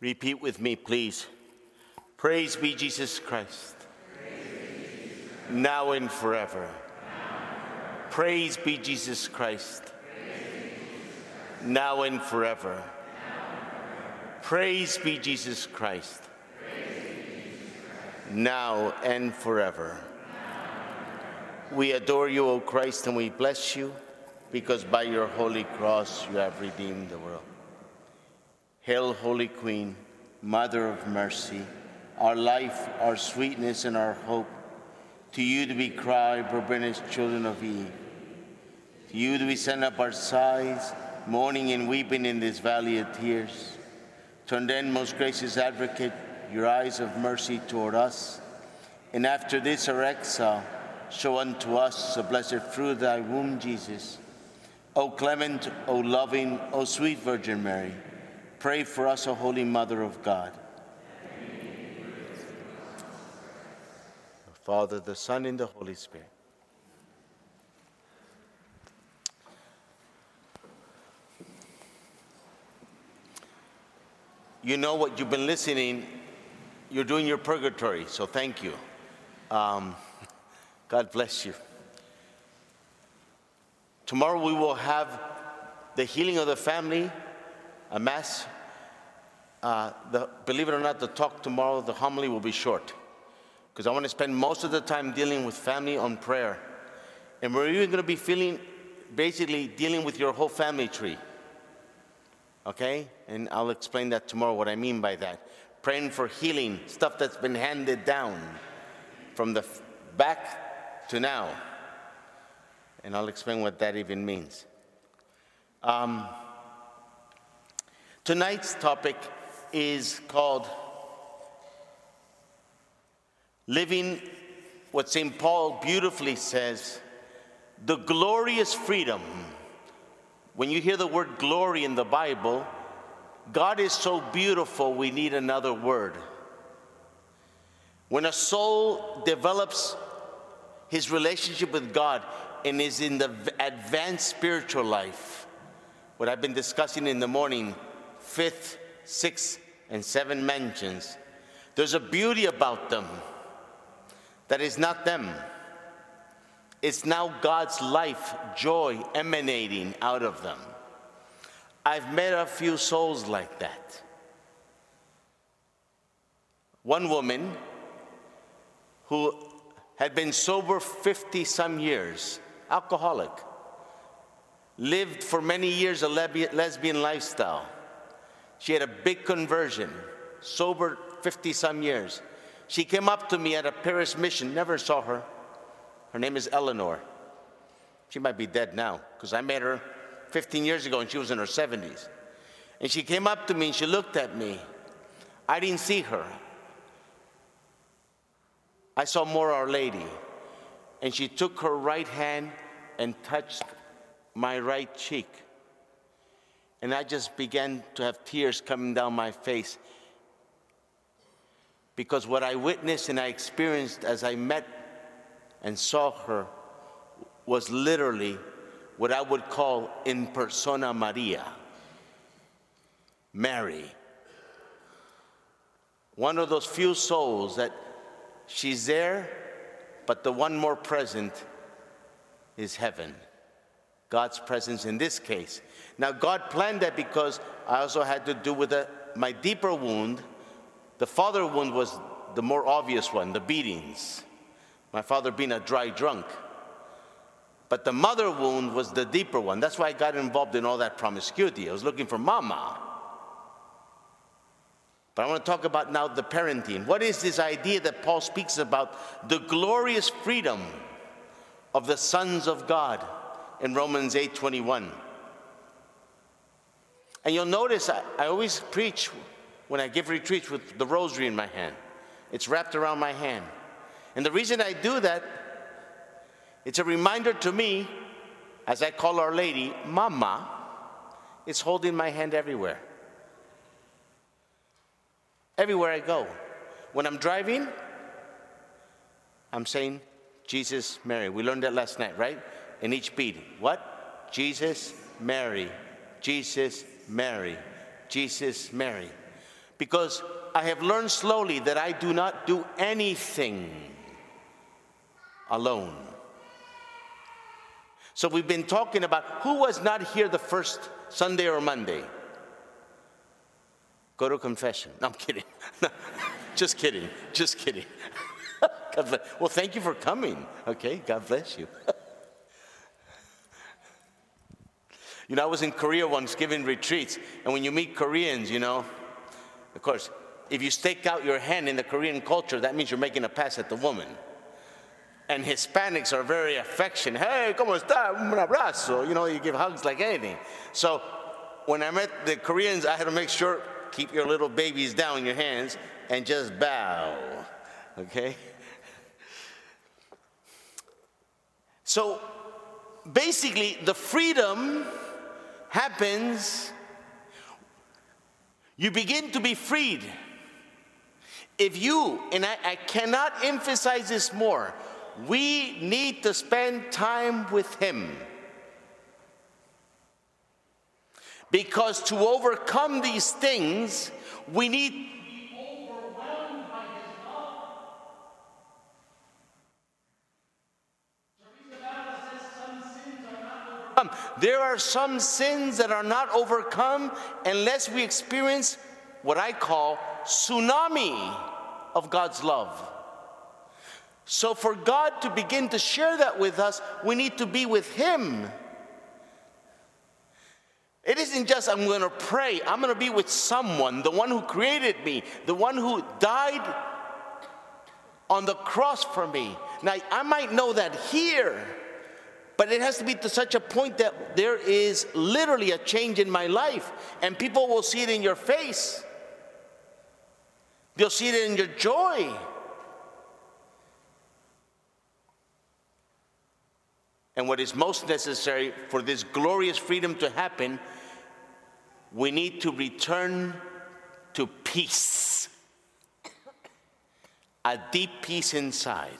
Repeat with me, please. Praise be Jesus Christ. Now and forever. Praise be Jesus Christ. Now and forever. Praise be Jesus Christ. Now and forever. We adore you, O Christ, and we bless you because by your holy cross you have redeemed the world. Hail, Holy Queen, Mother of Mercy, our life, our sweetness, and our hope. To you do we cry, rebellious children of Eve. To you do we send up our sighs, mourning and weeping in this valley of tears. Turn then, most gracious advocate, your eyes of mercy toward us, and after this our exile, show unto us the blessed fruit of thy womb, Jesus. O clement, O loving, O sweet Virgin Mary, pray for us, O Holy Mother of God. The Father, the Son, and the Holy Spirit. You know what you've been listening, you're doing your purgatory, so thank you. Um, God bless you. Tomorrow we will have the healing of the family, a mass. Uh, the, believe it or not, the talk tomorrow, the homily will be short because I want to spend most of the time dealing with family on prayer. And we're even going to be feeling, basically dealing with your whole family tree. Okay? And I'll explain that tomorrow, what I mean by that. Praying for healing, stuff that's been handed down from the back to now. And I'll explain what that even means. Um, tonight's topic is called Living what St. Paul beautifully says the glorious freedom. When you hear the word glory in the Bible, God is so beautiful, we need another word. When a soul develops his relationship with God and is in the advanced spiritual life, what I've been discussing in the morning, fifth, sixth, and seven mansions, there's a beauty about them that is not them. It's now God's life, joy emanating out of them. I've met a few souls like that. One woman who had been sober 50 some years, alcoholic, lived for many years a lesbian lifestyle. She had a big conversion, sober 50 some years. She came up to me at a parish mission, never saw her. Her name is Eleanor. She might be dead now because I met her 15 years ago and she was in her 70s. And she came up to me and she looked at me. I didn't see her. I saw more Our Lady. And she took her right hand and touched my right cheek. And I just began to have tears coming down my face because what I witnessed and I experienced as I met and saw her was literally what I would call in persona Maria, Mary. One of those few souls that she's there, but the one more present is heaven. God's presence in this case. Now, God planned that because I also had to do with my deeper wound the father wound was the more obvious one, the beatings. My father being a dry drunk. But the mother wound was the deeper one. That's why I got involved in all that promiscuity. I was looking for mama. But I want to talk about now the parenting. What is this idea that Paul speaks about? The glorious freedom of the sons of God in Romans 8 21. And you'll notice I, I always preach when I give retreats with the rosary in my hand. It's wrapped around my hand. And the reason I do that, it's a reminder to me, as I call Our Lady, Mama, it's holding my hand everywhere. Everywhere I go. When I'm driving, I'm saying, Jesus, Mary. We learned that last night, right? In each beat. What? Jesus, Mary. Jesus, Mary. Jesus, Mary. Because I have learned slowly that I do not do anything alone. So we've been talking about who was not here the first Sunday or Monday? Go to confession. No, I'm kidding. just kidding. Just kidding. well, thank you for coming. Okay, God bless you. you know, I was in Korea once giving retreats, and when you meet Koreans, you know, of course, if you stake out your hand in the Korean culture, that means you're making a pass at the woman. And Hispanics are very affectionate. Hey, ¿cómo está? Un abrazo. You know, you give hugs like anything. So when I met the Koreans, I had to make sure, keep your little babies down in your hands and just bow. Okay? So basically, the freedom happens, you begin to be freed. If you, and I, I, cannot emphasize this more, we need to spend time with Him. Because to overcome these things, we need There are some sins that are not overcome unless we experience what I call tsunami of God's love. So, for God to begin to share that with us, we need to be with Him. It isn't just I'm going to pray, I'm going to be with someone, the one who created me, the one who died on the cross for me. Now, I might know that here, but it has to be to such a point that there is literally a change in my life, and people will see it in your face. They'll see it in your joy. And what is most necessary for this glorious freedom to happen, we need to return to peace, a deep peace inside.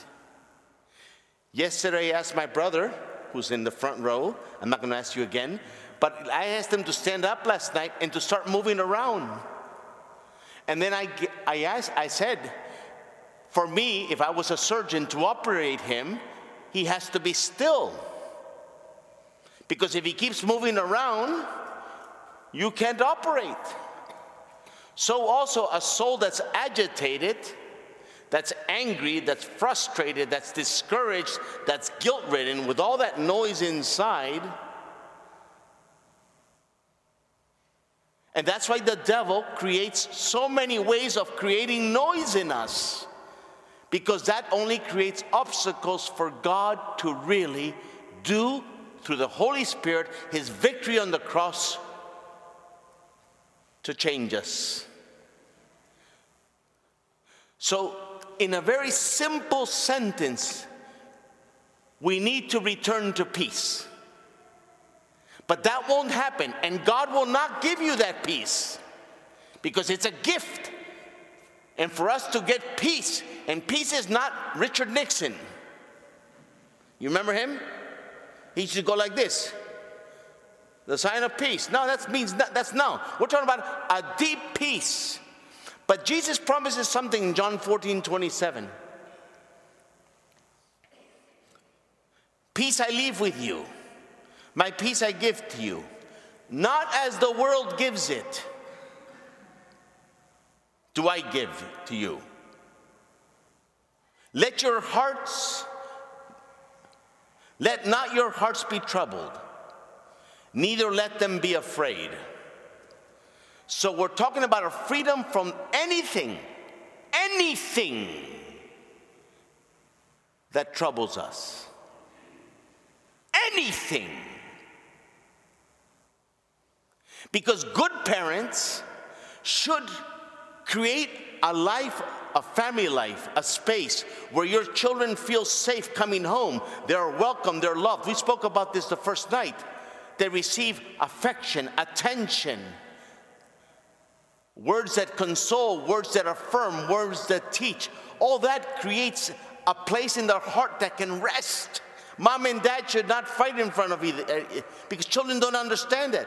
Yesterday, I asked my brother, who's in the front row, I'm not going to ask you again, but I asked them to stand up last night and to start moving around. And then I, I asked, I said, for me, if I was a surgeon to operate him, he has to be still. Because if he keeps moving around, you can't operate. So, also, a soul that's agitated, that's angry, that's frustrated, that's discouraged, that's guilt ridden, with all that noise inside. And that's why the devil creates so many ways of creating noise in us because that only creates obstacles for God to really do through the Holy Spirit his victory on the cross to change us. So, in a very simple sentence, we need to return to peace. But that won't happen, and God will not give you that peace because it's a gift. And for us to get peace, and peace is not Richard Nixon. You remember him? He used to go like this. The sign of peace. No, that means that's no. We're talking about a deep peace. But Jesus promises something in John 14, 27. Peace I leave with you, my peace I give to you, not as the world gives it, do I give to you. Let your hearts, let not your hearts be troubled, neither let them be afraid. So we're talking about a freedom from anything, anything that troubles us. Anything. Because good parents should create a life, a family life, a space where your children feel safe coming home. They're welcome, they're loved. We spoke about this the first night. They receive affection, attention Words that console, words that affirm, words that teach. All that creates a place in their heart that can rest. Mom and dad should not fight in front of either uh, because children don't understand it.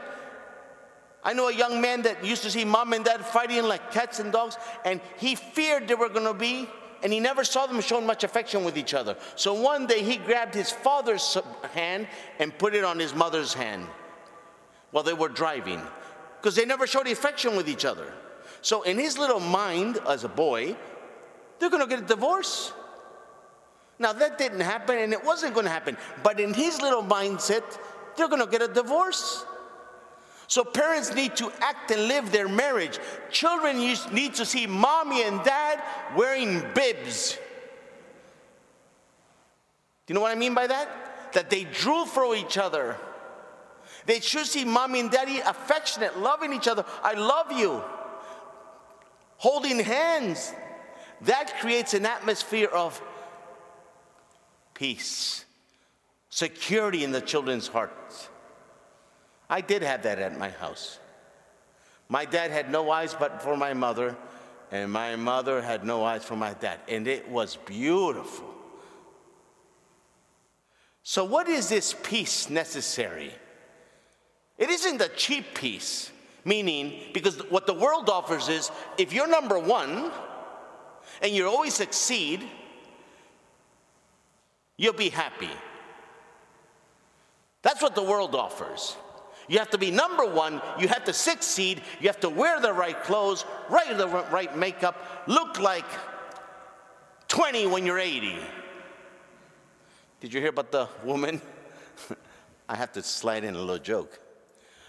I know a young man that used to see mom and dad fighting like cats and dogs, and he feared they were going to be, and he never saw them showing much affection with each other. So one day he grabbed his father's hand and put it on his mother's hand while they were driving, because they never showed affection with each other. So in his little mind as a boy, they're going to get a divorce. Now that didn't happen, and it wasn't going to happen. But in his little mindset, they're going to get a divorce. So parents need to act and live their marriage. Children need to see mommy and dad wearing bibs. Do you know what I mean by that? That they drool for each other. They should see mommy and daddy affectionate, loving each other. I love you. Holding hands. That creates an atmosphere of peace, security in the children's hearts. I did have that at my house. My dad had no eyes but for my mother, and my mother had no eyes for my dad, and it was beautiful. So, what is this peace necessary? It isn't a cheap peace, meaning, because what the world offers is if you're number one and you always succeed, you'll be happy. That's what the world offers. You have to be number one. You have to succeed. You have to wear the right clothes, wear the right makeup, look like 20 when you're 80. Did you hear about the woman? I have to slide in a little joke.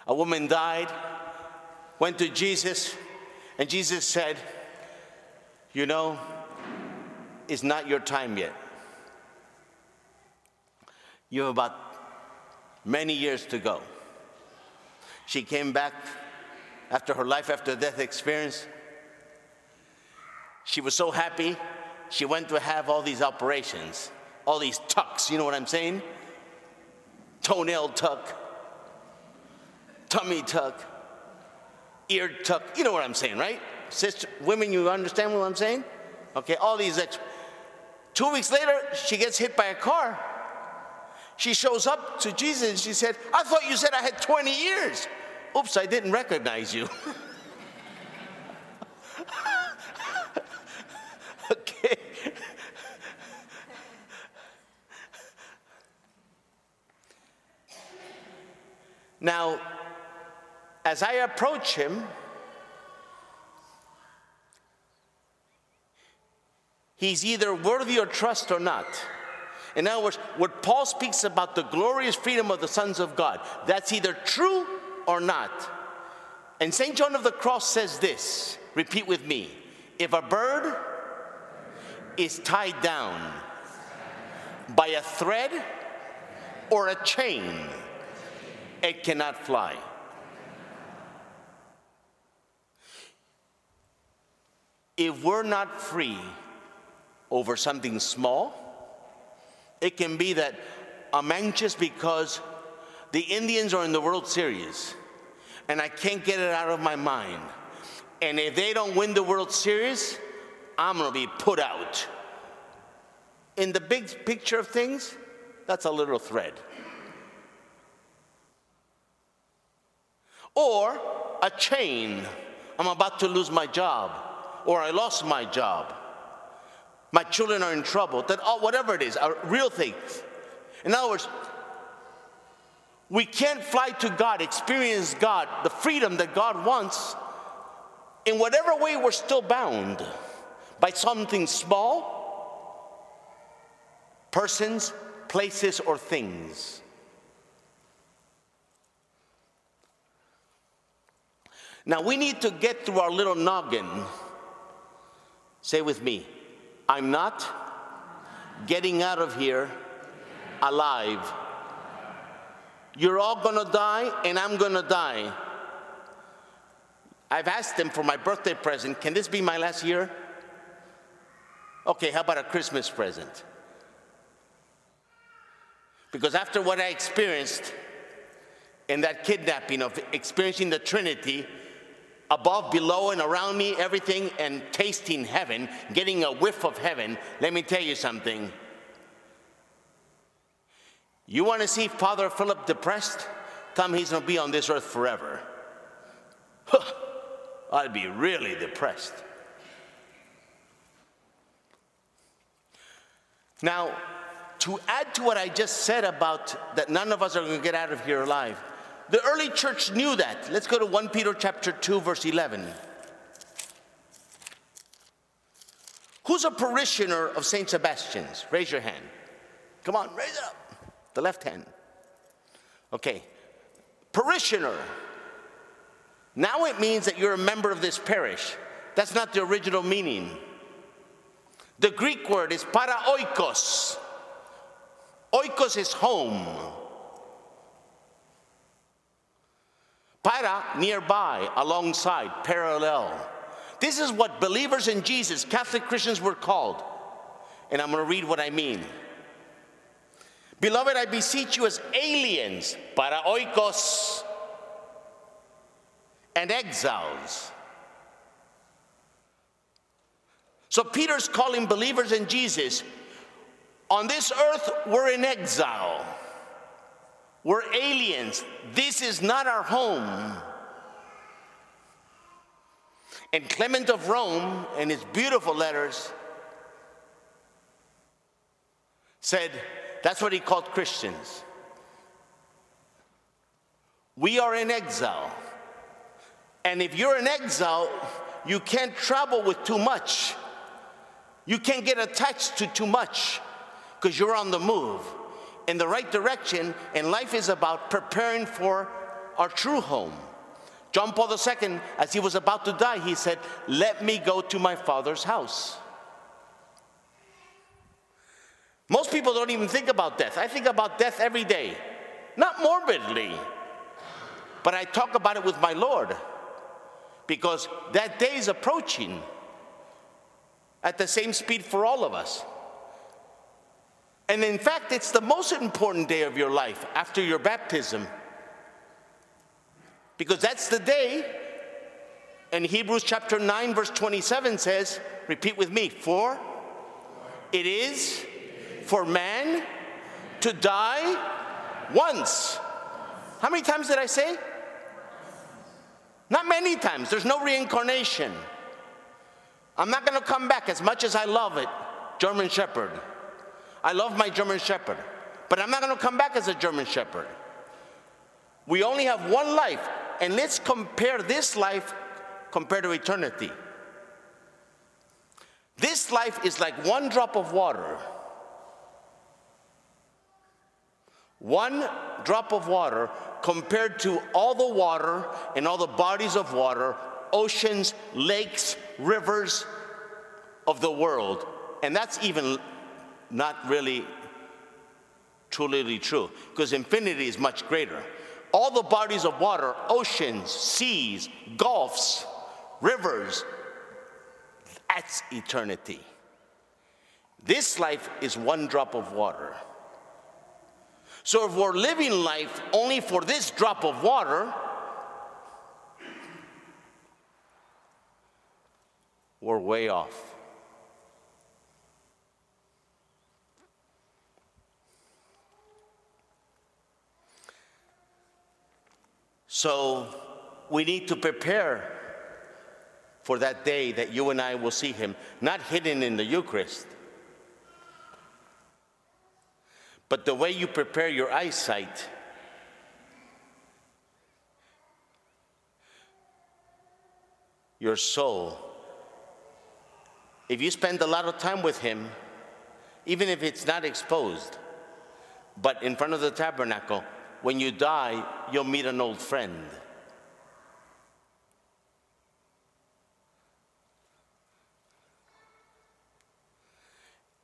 A woman died, went to Jesus, and Jesus said, You know, it's not your time yet. You have about many years to go. She came back after her life after death experience. She was so happy, she went to have all these operations, all these tucks, you know what I'm saying? Toenail tuck, tummy tuck, ear tuck, you know what I'm saying, right? Sister, women, you understand what I'm saying? Okay, all these. Ex- Two weeks later, she gets hit by a car. She shows up to Jesus and she said, I thought you said I had 20 years. Oops, I didn't recognize you. okay. Now, as I approach him, he's either worthy of trust or not. In other words, what Paul speaks about the glorious freedom of the sons of God, that's either true or not. And St. John of the Cross says this repeat with me if a bird is tied down by a thread or a chain, it cannot fly. If we're not free over something small, it can be that I'm anxious because the Indians are in the World Series and I can't get it out of my mind. And if they don't win the World Series, I'm gonna be put out. In the big picture of things, that's a little thread. Or a chain. I'm about to lose my job, or I lost my job. My children are in trouble. That oh, whatever it is, a real thing. In other words, we can't fly to God, experience God, the freedom that God wants. In whatever way, we're still bound by something small, persons, places, or things. Now, we need to get through our little noggin. Say with me I'm not getting out of here alive. You're all gonna die, and I'm gonna die. I've asked them for my birthday present can this be my last year? Okay, how about a Christmas present? Because after what I experienced in that kidnapping of experiencing the Trinity, above, below, and around me, everything, and tasting heaven, getting a whiff of heaven, let me tell you something. You want to see Father Philip depressed? Come, he's going to be on this earth forever. I'd be really depressed. Now, to add to what I just said about that none of us are going to get out of here alive, the early church knew that. Let's go to 1 Peter chapter 2 verse 11. Who's a parishioner of St. Sebastian's? Raise your hand. Come on, raise it up. The left hand. Okay. Parishioner. Now it means that you're a member of this parish. That's not the original meaning. The Greek word is para oikos. Oikos is home. Para, nearby, alongside, parallel. This is what believers in Jesus, Catholic Christians, were called. And I'm going to read what I mean. Beloved, I beseech you as aliens, para oikos, and exiles. So Peter's calling believers in Jesus. On this earth, we're in exile. We're aliens. This is not our home. And Clement of Rome, in his beautiful letters, said that's what he called Christians. We are in exile. And if you're in exile, you can't travel with too much. You can't get attached to too much because you're on the move in the right direction, and life is about preparing for our true home. John Paul II, as he was about to die, he said, Let me go to my father's house. Most people don't even think about death. I think about death every day, not morbidly, but I talk about it with my Lord because that day is approaching at the same speed for all of us. And in fact, it's the most important day of your life after your baptism. Because that's the day, and Hebrews chapter 9, verse 27 says, repeat with me, for it is for man to die once. How many times did I say? Not many times. There's no reincarnation. I'm not going to come back as much as I love it, German Shepherd. I love my German Shepherd, but I'm not going to come back as a German Shepherd. We only have one life, and let's compare this life compared to eternity. This life is like one drop of water. One drop of water compared to all the water and all the bodies of water oceans, lakes, rivers of the world. And that's even not really truly true, because infinity is much greater. All the bodies of water, oceans, seas, gulfs, rivers, that's eternity. This life is one drop of water. So if we're living life only for this drop of water, we're way off. So we need to prepare for that day that you and I will see him, not hidden in the Eucharist, but the way you prepare your eyesight. Your soul if you spend a lot of time with Him, even if it's not exposed, but in front of the tabernacle, when you die, you'll meet an old friend.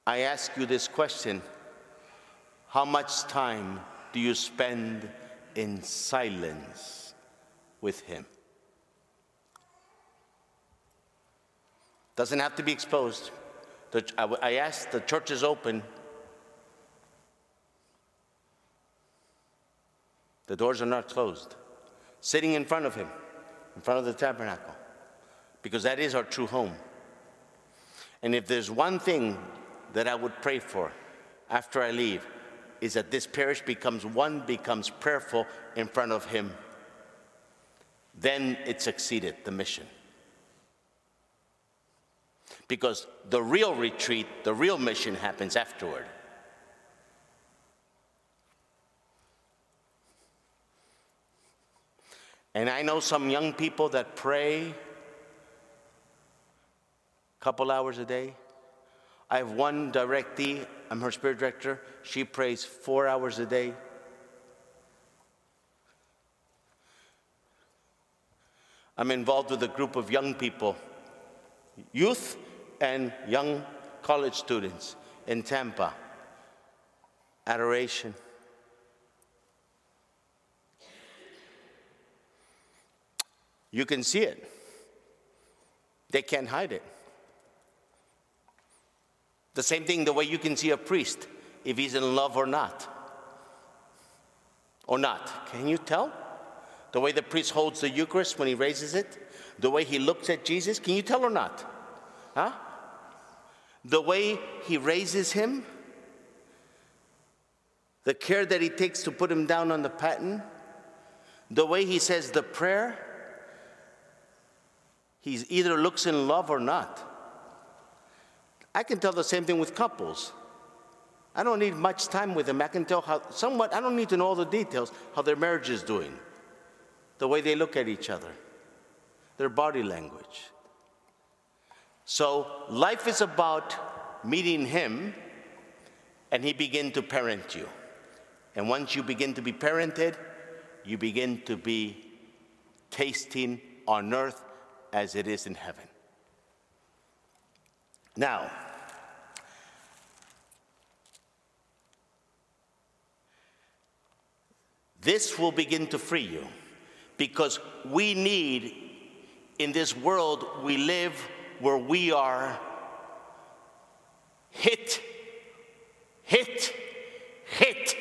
I ask you this question How much time do you spend in silence with Him? Doesn't have to be exposed. I, ask, the church is open. The doors are not closed. Sitting in front of Him, in front of the tabernacle, because that is our true home. And if there's one thing that I would pray for after I leave, is that this parish becomes one, becomes prayerful in front of Him. then it succeeded, the mission. Because the real retreat, the real mission happens afterward. And I know some young people that pray a couple hours a day. I have one directee, I'm her spirit director. She prays four hours a day. I'm involved with a group of young people, youth and young college students in Tampa. Adoration. You can see it. They can't hide it. The same thing, the way you can see a priest if he's in love or not. Or not. Can you tell? The way the priest holds the Eucharist when he raises it, the way he looks at Jesus, can you tell or not? Huh? The way he raises him, the care that he takes to put him down on the paten, the way he says the prayer, he either looks in love or not. I can tell the same thing with couples. I don't need much time with them. I can tell how, somewhat, I don't need to know all the details, how their marriage is doing, the way they look at each other, their body language. So life is about meeting Him, and He begin to parent you. And once you begin to be parented, you begin to be tasting on earth as it is in heaven. Now, this will begin to free you because we need, in this world we live, where we are hit, hit, hit,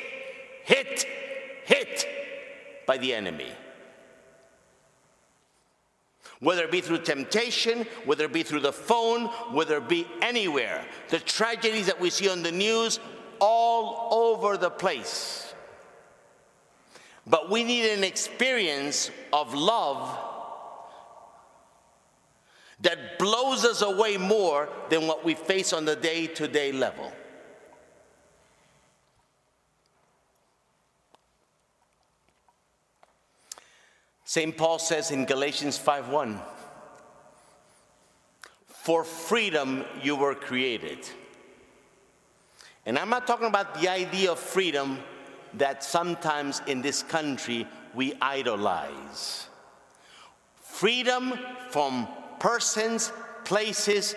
hit, hit by the enemy whether it be through temptation, whether it be through the phone, whether it be anywhere. The tragedies that we see on the news all over the place. But we need an experience of love that blows us away more than what we face on the day to day level. St. Paul says in Galatians 5:1, "For freedom you were created." And I'm not talking about the idea of freedom that sometimes in this country we idolize. Freedom from persons, places,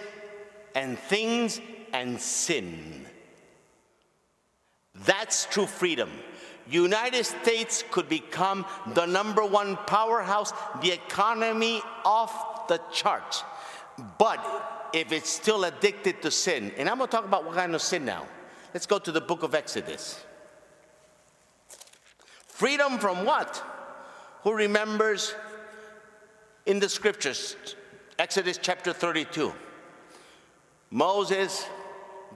and things and sin. That's true freedom. United States could become the number one powerhouse, the economy off the charts. But if it's still addicted to sin, and I'm going to talk about what kind of sin now. Let's go to the book of Exodus. Freedom from what? Who remembers in the scriptures, Exodus chapter 32? Moses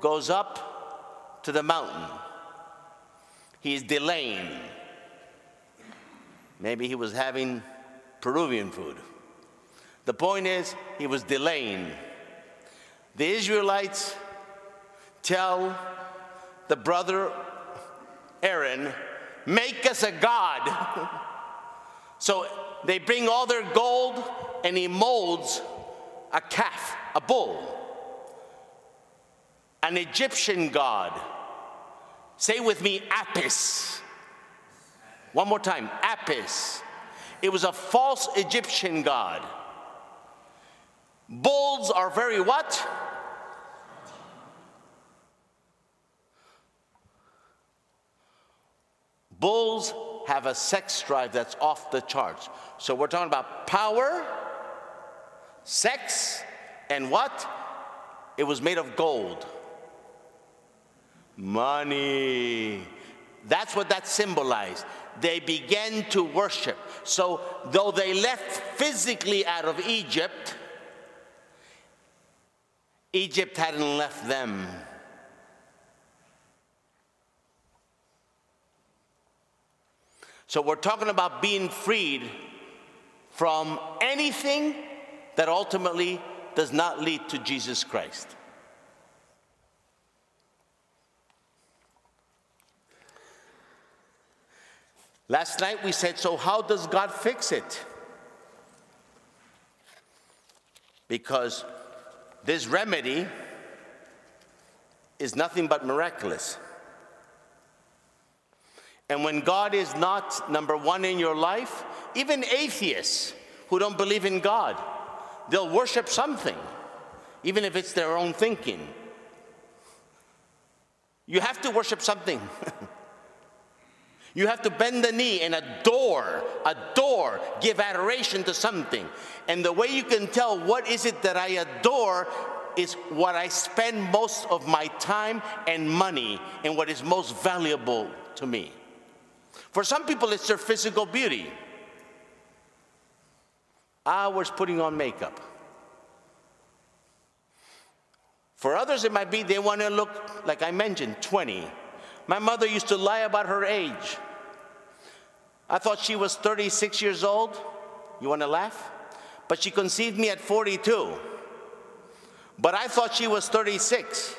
goes up to the mountain he's delaying. Maybe he was having Peruvian food. The point is, he was delaying. The Israelites tell the brother Aaron, Make us a God. so they bring all their gold and he molds a calf, a bull, an Egyptian god Say with me, Apis. One more time, Apis. It was a false Egyptian god. Bulls are very what? Bulls have a sex drive that's off the charts. So we're talking about power, sex, and what? It was made of gold. Money. That's what that symbolized. They began to worship. So, though they left physically out of Egypt, Egypt hadn't left them. So, we're talking about being freed from anything that ultimately does not lead to Jesus Christ. Last night we said, so how does God fix it? Because this remedy is nothing but miraculous. And when God is not number one in your life, even atheists who don't believe in God, they'll worship something, even if it's their own thinking. You have to worship something. You have to bend the knee and adore, adore, give adoration to something. And the way you can tell what is it that I adore is what I spend most of my time and money and what is most valuable to me. For some people, it's their physical beauty. Hours putting on makeup. For others, it might be they want to look, like I mentioned, 20. My mother used to lie about her age. I thought she was 36 years old. You want to laugh? But she conceived me at 42. But I thought she was 36.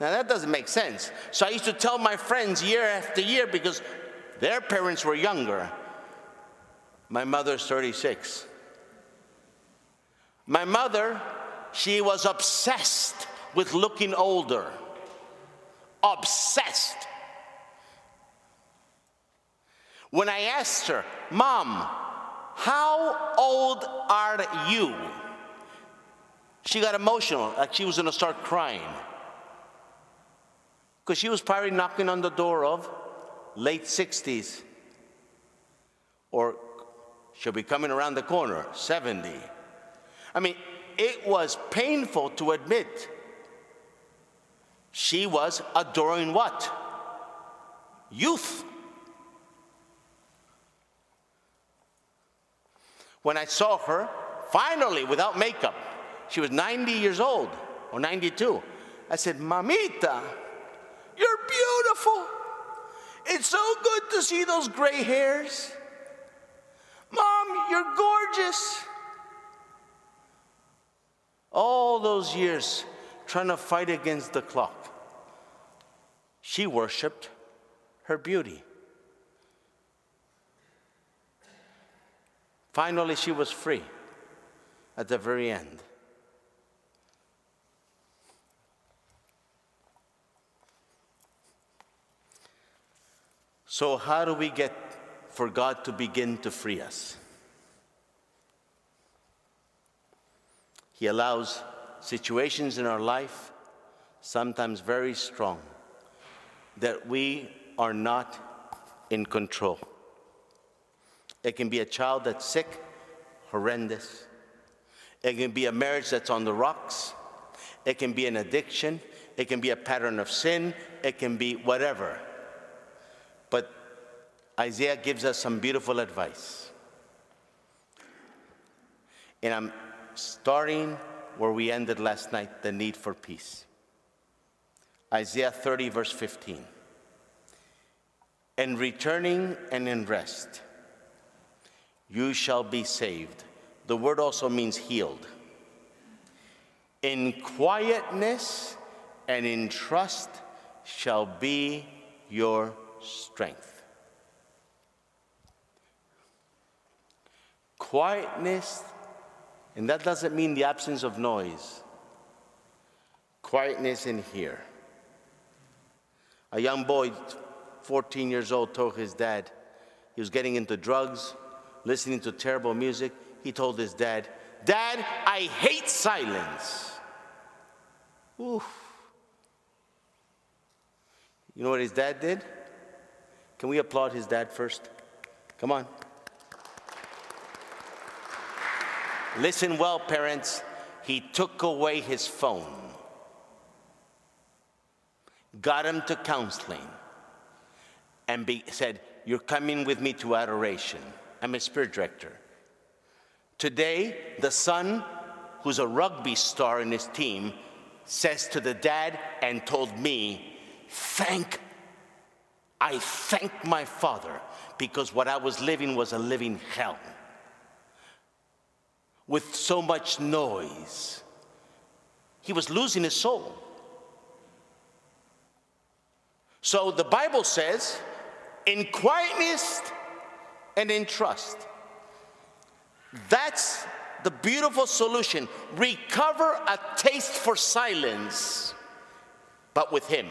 Now that doesn't make sense. So I used to tell my friends year after year because their parents were younger. My mother's 36. My mother, she was obsessed with looking older. Obsessed. When I asked her, Mom, how old are you? She got emotional, like she was gonna start crying. Because she was probably knocking on the door of late 60s, or she'll be coming around the corner, 70. I mean, it was painful to admit she was adoring what? Youth. When I saw her, finally, without makeup, she was 90 years old or 92. I said, Mamita, you're beautiful. It's so good to see those gray hairs. Mom, you're gorgeous. All those years trying to fight against the clock, she worshiped her beauty. Finally, she was free at the very end. So, how do we get for God to begin to free us? He allows situations in our life, sometimes very strong, that we are not in control. It can be a child that's sick, horrendous. It can be a marriage that's on the rocks. It can be an addiction. It can be a pattern of sin. It can be whatever. But Isaiah gives us some beautiful advice. And I'm starting where we ended last night the need for peace. Isaiah 30, verse 15. In returning and in rest you shall be saved. The word also means healed. In quietness and in trust shall be your strength. Quietness, and that doesn't mean the absence of noise. Quietness in here. A young boy, 14 years old, told his dad he was getting into drugs listening to terrible music, he told his dad, Dad, I hate silence. Oof. You know what his dad did? Can we applaud his dad first? Come on. Listen well, parents. He took away his phone, got him to counseling, and be, said, You're coming with me to adoration. I'm a spirit director. Today, the son, who's a rugby star in his team, says to the dad and told me, Thank, I thank my father because what I was living was a living hell. With so much noise. He was losing his soul. So the Bible says, in quietness and in trust. That's the beautiful solution. Recover a taste for silence, but with Him.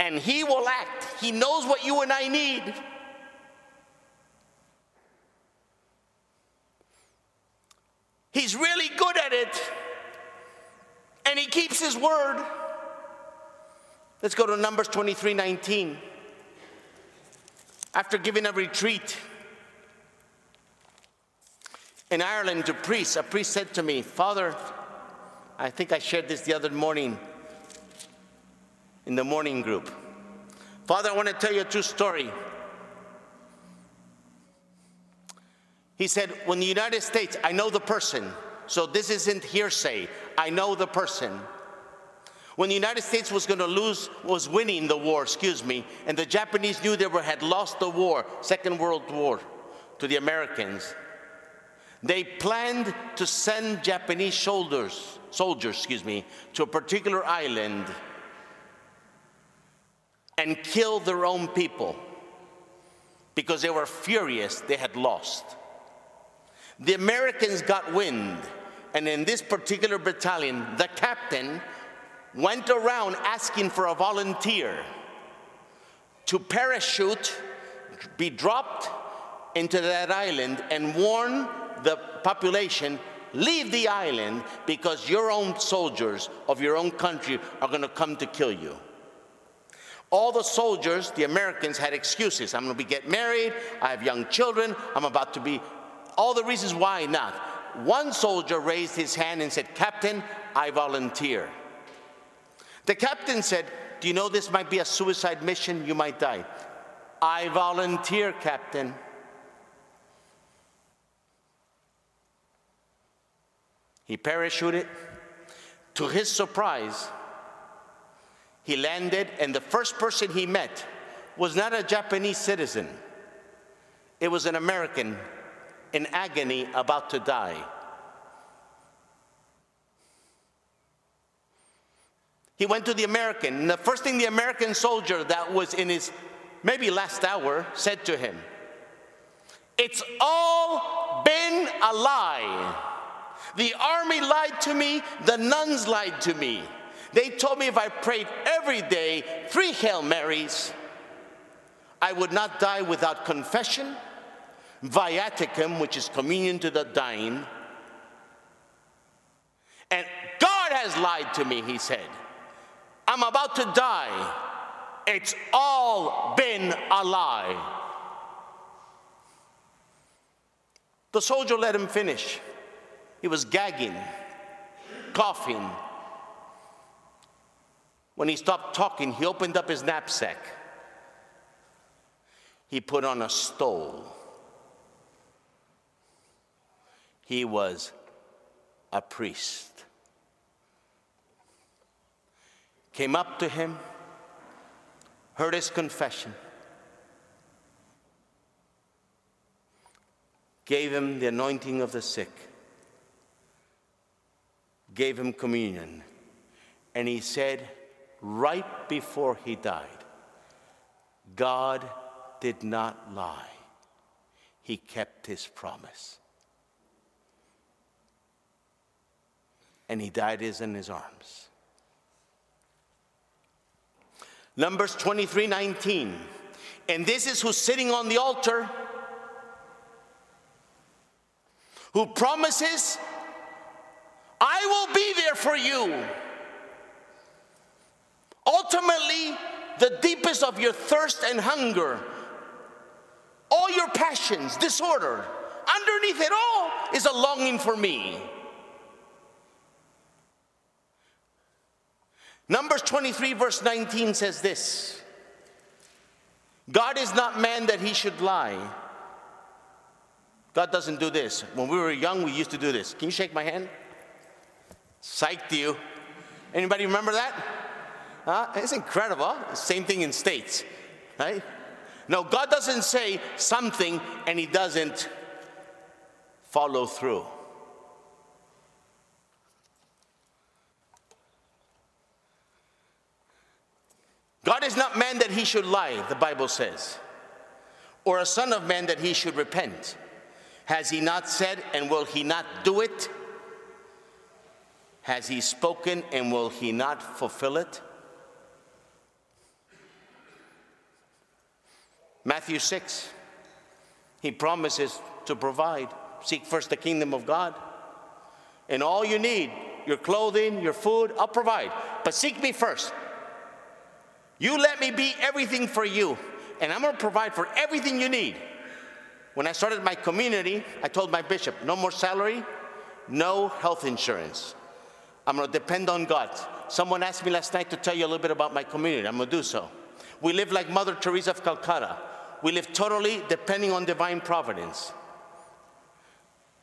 And He will act. He knows what you and I need. He's really good at it. And he keeps his word. Let's go to Numbers 23 19. After giving a retreat in Ireland to priests, a priest said to me, Father, I think I shared this the other morning in the morning group. Father, I want to tell you a true story. He said, When the United States, I know the person, so this isn't hearsay, I know the person. When the United States was going to lose, was winning the war, excuse me, and the Japanese knew they were, had lost the war, Second World War, to the Americans, they planned to send Japanese soldiers, soldiers, excuse me, to a particular island and kill their own people because they were furious they had lost. The Americans got wind, and in this particular battalion, the captain went around asking for a volunteer to parachute, be dropped into that island, and warn the population leave the island because your own soldiers of your own country are going to come to kill you. All the soldiers, the Americans, had excuses. I'm going to be get married. I have young children. I'm about to be all the reasons why not. One soldier raised his hand and said, Captain, I volunteer. The captain said, Do you know this might be a suicide mission? You might die. I volunteer, Captain. He parachuted. To his surprise, he landed, and the first person he met was not a Japanese citizen, it was an American in agony about to die. He went to the American, and the first thing the American soldier that was in his maybe last hour said to him, It's all been a lie. The army lied to me, the nuns lied to me. They told me if I prayed every day three Hail Marys, I would not die without confession viaticum, which is communion to the dying. And God has lied to me, he said. I'm about to die. It's all been a lie. The soldier let him finish. He was gagging, coughing. When he stopped talking, he opened up his knapsack. He put on a stole he was a priest. Came up to him, heard his confession, gave him the anointing of the sick, gave him communion, and he said, right before he died, God did not lie. He kept his promise. And he died is in his arms. Numbers 23 19. And this is who's sitting on the altar, who promises, I will be there for you. Ultimately, the deepest of your thirst and hunger, all your passions, disorder, underneath it all is a longing for me. Numbers 23, verse 19 says this God is not man that he should lie. God doesn't do this. When we were young, we used to do this. Can you shake my hand? Psyched you. Anybody remember that? Uh, it's incredible. Same thing in states, right? No, God doesn't say something and he doesn't follow through. God is not man that he should lie, the Bible says, or a son of man that he should repent. Has he not said, and will he not do it? Has he spoken, and will he not fulfill it? Matthew 6, he promises to provide. Seek first the kingdom of God. And all you need, your clothing, your food, I'll provide. But seek me first. You let me be everything for you, and I'm to provide for everything you need. When I started my community, I told my bishop, no more salary, no health insurance. I'm to depend on God. Someone asked me last night to tell you a little bit about my community. I'm to do so. We live like Mother Teresa of Calcutta. We live totally depending on divine providence.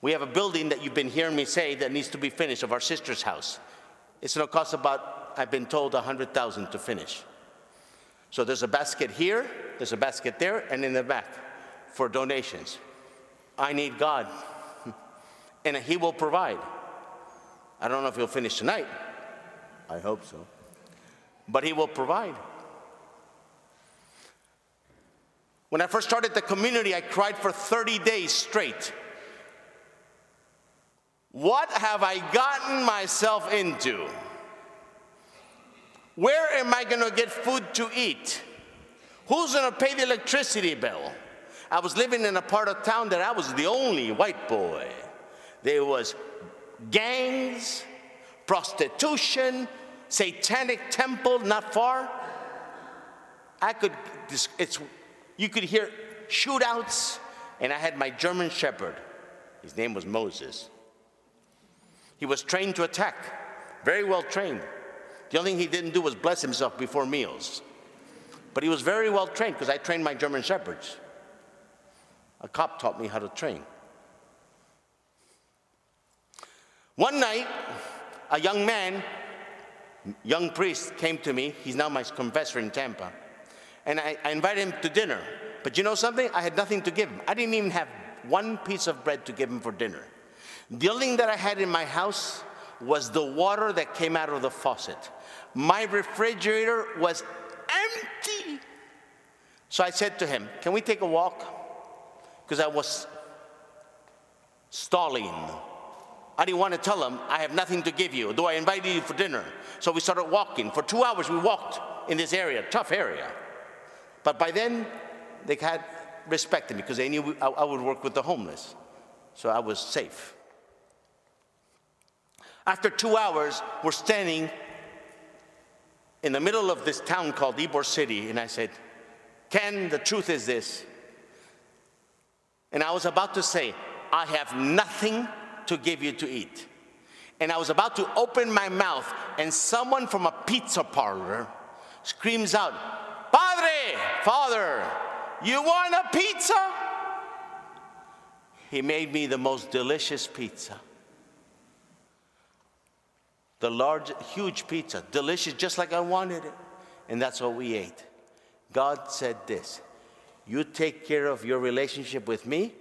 We have a building that you've been hearing me say that needs to be finished of our sister's house. It's to cost about, I've been told, 100,000 to finish. So there's a basket here, there's a basket there, and in the back for donations. I need God, and He will provide. I don't know if He'll finish tonight. I hope so. But He will provide. When I first started the community, I cried for 30 days straight. What have I gotten myself into? Where am I going to get food to eat? Who's going to pay the electricity bill? I was living in a part of town that I was the only white boy. There was gangs, prostitution, satanic temple not far. I could, it's, you could hear shootouts, and I had my German shepherd. His name was Moses. He was trained to attack, very well trained. The only thing he didn't do was bless himself before meals. But he was very well trained because I trained my German shepherds. A cop taught me how to train. One night, a young man, young priest, came to me. He's now my confessor in Tampa. And I, I invited him to dinner. But you know something? I had nothing to give him. I didn't even have one piece of bread to give him for dinner. The only thing that I had in my house was the water that came out of the faucet. My refrigerator was empty. So I said to him, Can we take a walk? Because I was stalling. I didn't want to tell him, I have nothing to give you, though I invited you for dinner. So we started walking. For two hours, we walked in this area, tough area. But by then, they had respected me because they knew I would work with the homeless. So I was safe. After two hours, we're standing in the middle of this town called Ybor City, and I said, Ken, the truth is this. And I was about to say, I have nothing to give you to eat. And I was about to open my mouth, and someone from a pizza parlor screams out, Padre, Father, you want a pizza? He made me the most delicious pizza the large, huge pizza, delicious, just like I wanted it. And that's what we ate. God said this You take care of your relationship with me,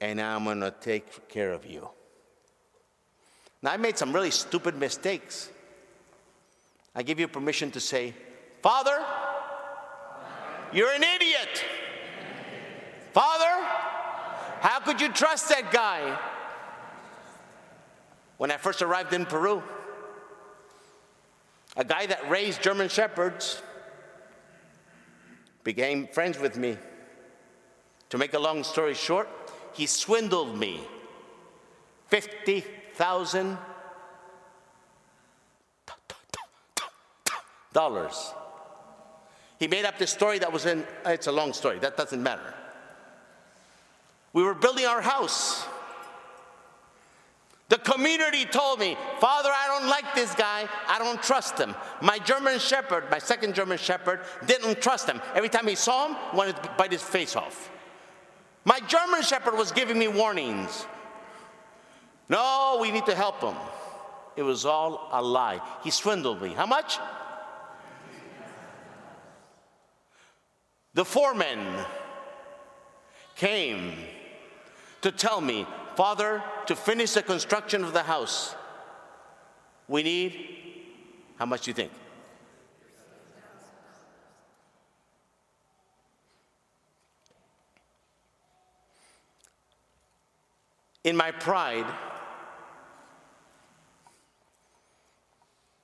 and I'm going to take care of you. Now, I made some really stupid mistakes. I give you permission to say, Father, you're an idiot. Father, how could you trust that guy? When I first arrived in Peru, a guy that raised German Shepherds became friends with me. To make a long story short, he swindled me. 50,000 dollars. He made up this story that was in, it's a long story, that doesn't matter. We were building our house. The community told me, Father, I don't like this guy. I don't trust him. My German shepherd, my second German shepherd, didn't trust him. Every time he saw him, wanted to bite his face off. My German shepherd was giving me warnings. No, we need to help him. It was all a lie. He swindled me. How much? The foreman came to tell me Father, to finish the construction of the house, we need, how much do you think? In my pride,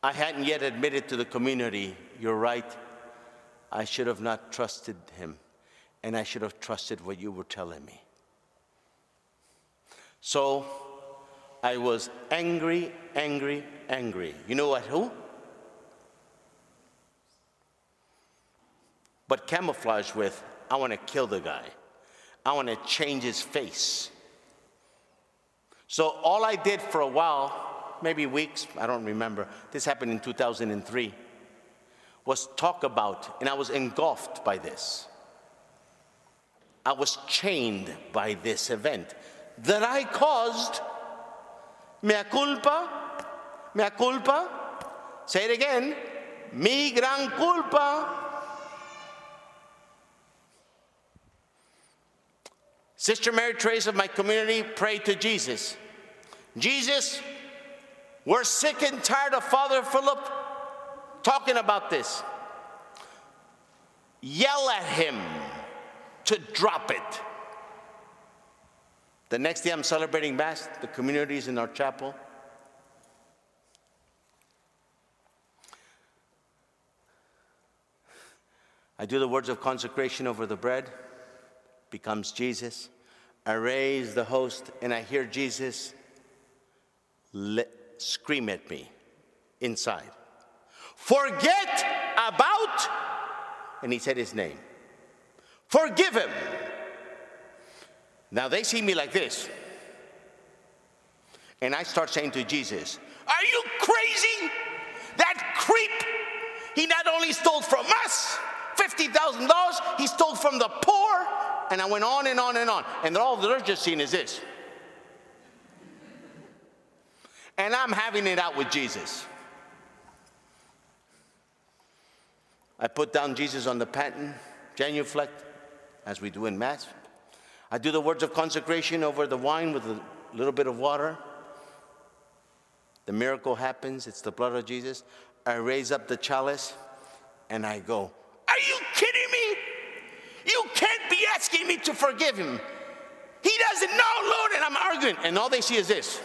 I hadn't yet admitted to the community, you're right, I should have not trusted him, and I should have trusted what you were telling me. So I was angry, angry, angry. You know what? Who? But camouflaged with, I want to kill the guy. I want to change his face. So all I did for a while, maybe weeks, I don't remember, this happened in 2003, was talk about, and I was engulfed by this. I was chained by this event that I caused. Mea culpa, mea culpa. Say it again. Mi gran culpa. Sister Mary Trace of my community prayed to Jesus. Jesus, we're sick and tired of Father Philip talking about this. Yell at him to drop it. The next day I'm celebrating Mass, the communities in our chapel. I do the words of consecration over the bread, becomes Jesus. I raise the host and I hear Jesus scream at me inside. Forget about, and he said his name. Forgive him. Now they see me like this. And I start saying to Jesus, Are you crazy? That creep, he not only stole from us $50,000, he stole from the poor. And I went on and on and on. And all they're just seeing is this. And I'm having it out with Jesus. I put down Jesus on the paten, genuflect, as we do in Mass. I do the words of consecration over the wine with a little bit of water. The miracle happens, it's the blood of Jesus. I raise up the chalice and I go, Are you kidding me? You can't be asking me to forgive him. He doesn't know, Lord, and I'm arguing. And all they see is this.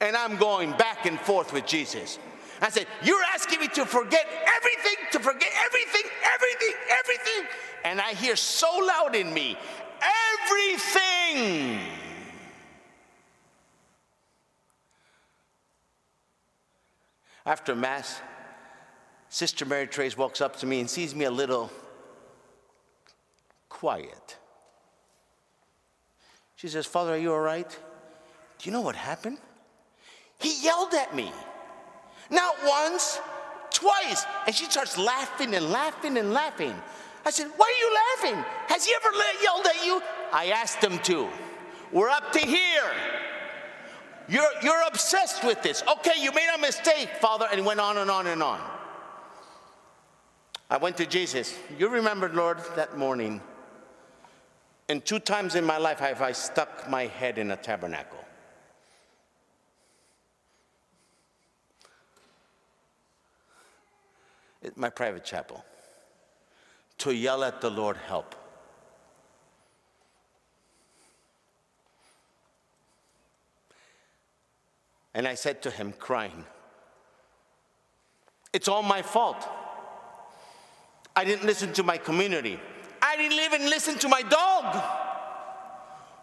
And I'm going back and forth with Jesus. I said, You're asking me to forget everything, to forget everything, everything, everything. And I hear so loud in me, everything. After Mass, Sister Mary Trace walks up to me and sees me a little quiet. She says, Father, are you all right? Do you know what happened? He yelled at me. Not once, twice. And she starts laughing and laughing and laughing. I said, Why are you laughing? Has he ever yelled at you? I asked him to. We're up to here. You're, you're obsessed with this. Okay, you made a mistake, Father. And went on and on and on. I went to Jesus. You remember, Lord, that morning. And two times in my life have I stuck my head in a tabernacle. My private chapel to yell at the Lord, help. And I said to him, crying, It's all my fault. I didn't listen to my community. I didn't even listen to my dog,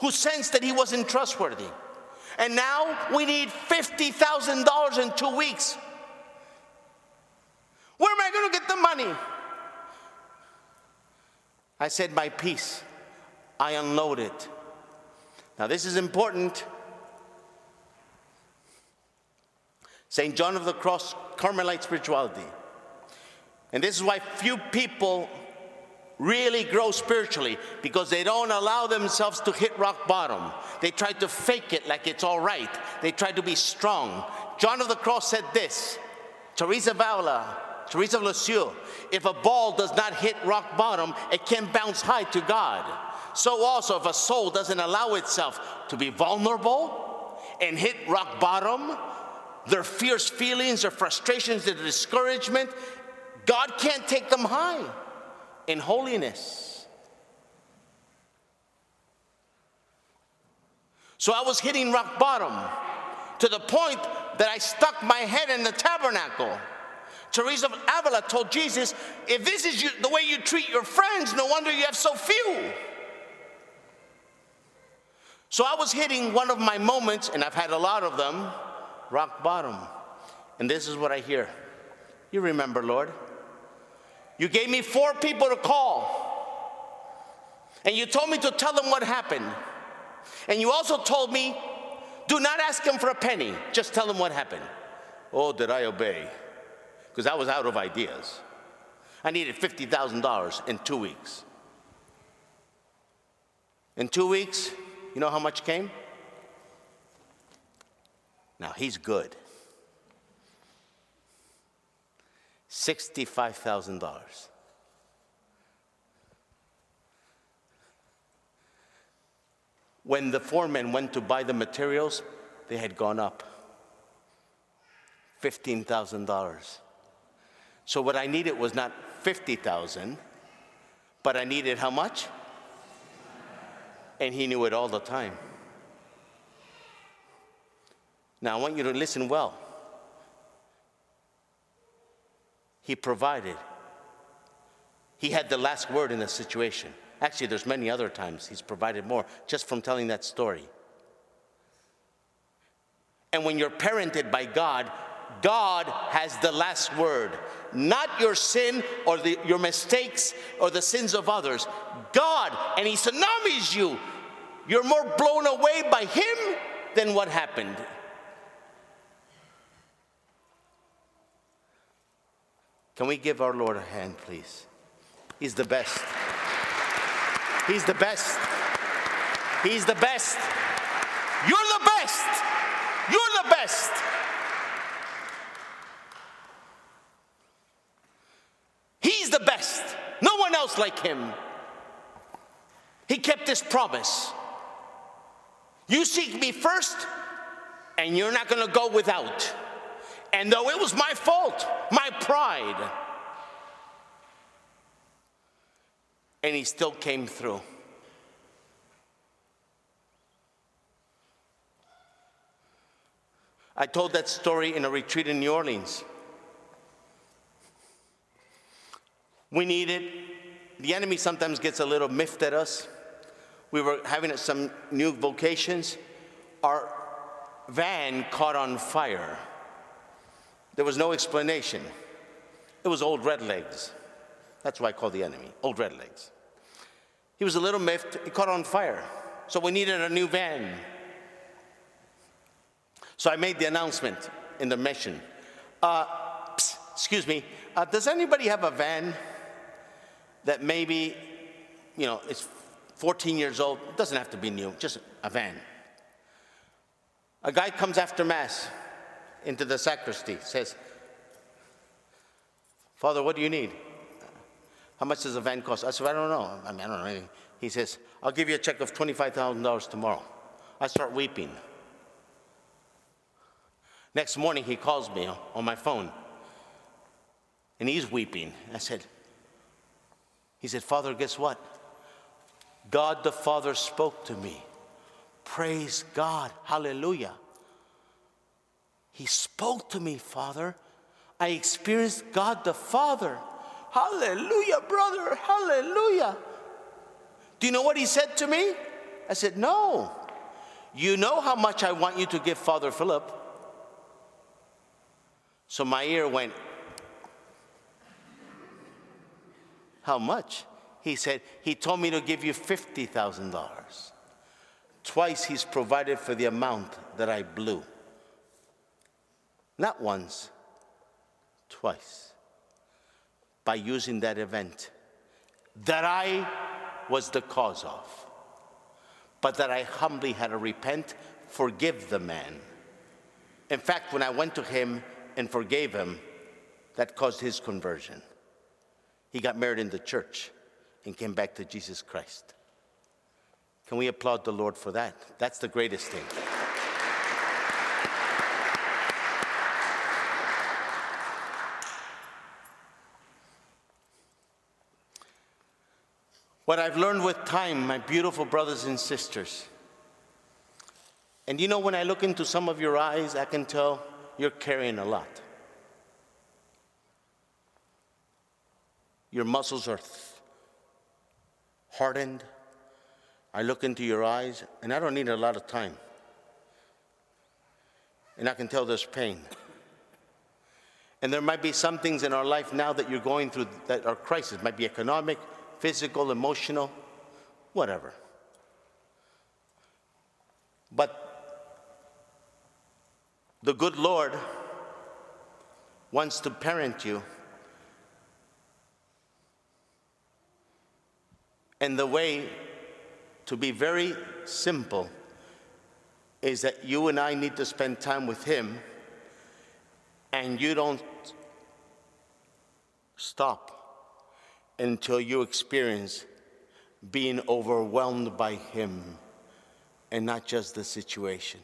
who sensed that he wasn't trustworthy. And now we need $50,000 in two weeks. Where am I going to get the money? I said, My peace. I unload it. Now, this is important. St. John of the Cross, Carmelite spirituality. And this is why few people really grow spiritually because they don't allow themselves to hit rock bottom. They try to fake it like it's all right. They try to be strong. John of the Cross said this Teresa of Avila Teresa of Lisieux, if a ball does not hit rock bottom, it can bounce high to God. so also if a soul doesn't allow itself to be vulnerable and hit rock bottom, their fierce feelings, their frustrations, their discouragement, God can't take them high in holiness. So I was hitting rock bottom to the point that I stuck my head in the tabernacle. Teresa of Avila told Jesus, if this is you, the way you treat your friends, no wonder you have so few. So I was hitting one of my moments, and I've had a lot of them, rock bottom. And this is what I hear. You remember, Lord. You gave me four people to call. And you told me to tell them what happened. And you also told me, do not ask them for a penny, just tell them what happened. Oh, did I obey? Because I was out of ideas. I needed $50,000 in two weeks. In two weeks, you know how much came? Now, he's good. $65,000. When the foreman went to buy the materials, they had gone up $15,000. So what I needed was not 50,000, but I needed how much? And he knew it all the time. Now I want you to listen well. He provided. He had the last word in the situation. Actually, there's many other times he's provided more just from telling that story. And when you're parented by God, God has the last word. Not your sin or the, your mistakes or the sins of others. God, and He tsunamis you. You're more blown away by Him than what happened. Can we give our Lord a hand, please? He's the best. He's the best. He's the best. You're the best. You're the best. He's the best. No one else like him. He kept his promise. You seek me first, and you're not going to go without. And though it was my fault, my pride, and he still came through. I told that story in a retreat in New Orleans. We needed, the enemy sometimes gets a little miffed at us. We were having some new vocations. Our van caught on fire. There was no explanation. It was old red legs. That's why I call the enemy, old red legs. He was a little miffed, he caught on fire. So we needed a new van. So I made the announcement in the mission. Uh, psst, excuse me, uh, does anybody have a van that maybe, you know, it's 14 years old? It doesn't have to be new, just a van. A guy comes after Mass into the sacristy, says, Father, what do you need? How much does a van cost? I said, I don't know. I mean, I don't know anything. He says, I'll give you a check of $25,000 tomorrow. I start weeping. Next morning, he calls me on my phone, and he's weeping. I said, he said, Father, guess what? God the Father spoke to me. Praise God. Hallelujah. He spoke to me, Father. I experienced God the Father. Hallelujah, brother. Hallelujah. Do you know what he said to me? I said, No. You know how much I want you to give Father Philip. So my ear went, How much? He said, He told me to give you $50,000. Twice he's provided for the amount that I blew. Not once, twice. By using that event that I was the cause of, but that I humbly had to repent, forgive the man. In fact, when I went to him and forgave him, that caused his conversion. He got married in the church and came back to Jesus Christ. Can we applaud the Lord for that? That's the greatest thing. What I've learned with time, my beautiful brothers and sisters, and you know, when I look into some of your eyes, I can tell you're carrying a lot. Your muscles are hardened. I look into your eyes, and I don't need a lot of time. And I can tell there's pain. And there might be some things in our life now that you're going through that are crisis. Might be economic, physical, emotional, whatever. But the good Lord wants to parent you. And the way to be very simple is that you and I need to spend time with Him, and you don't stop until you experience being overwhelmed by Him and not just the situation,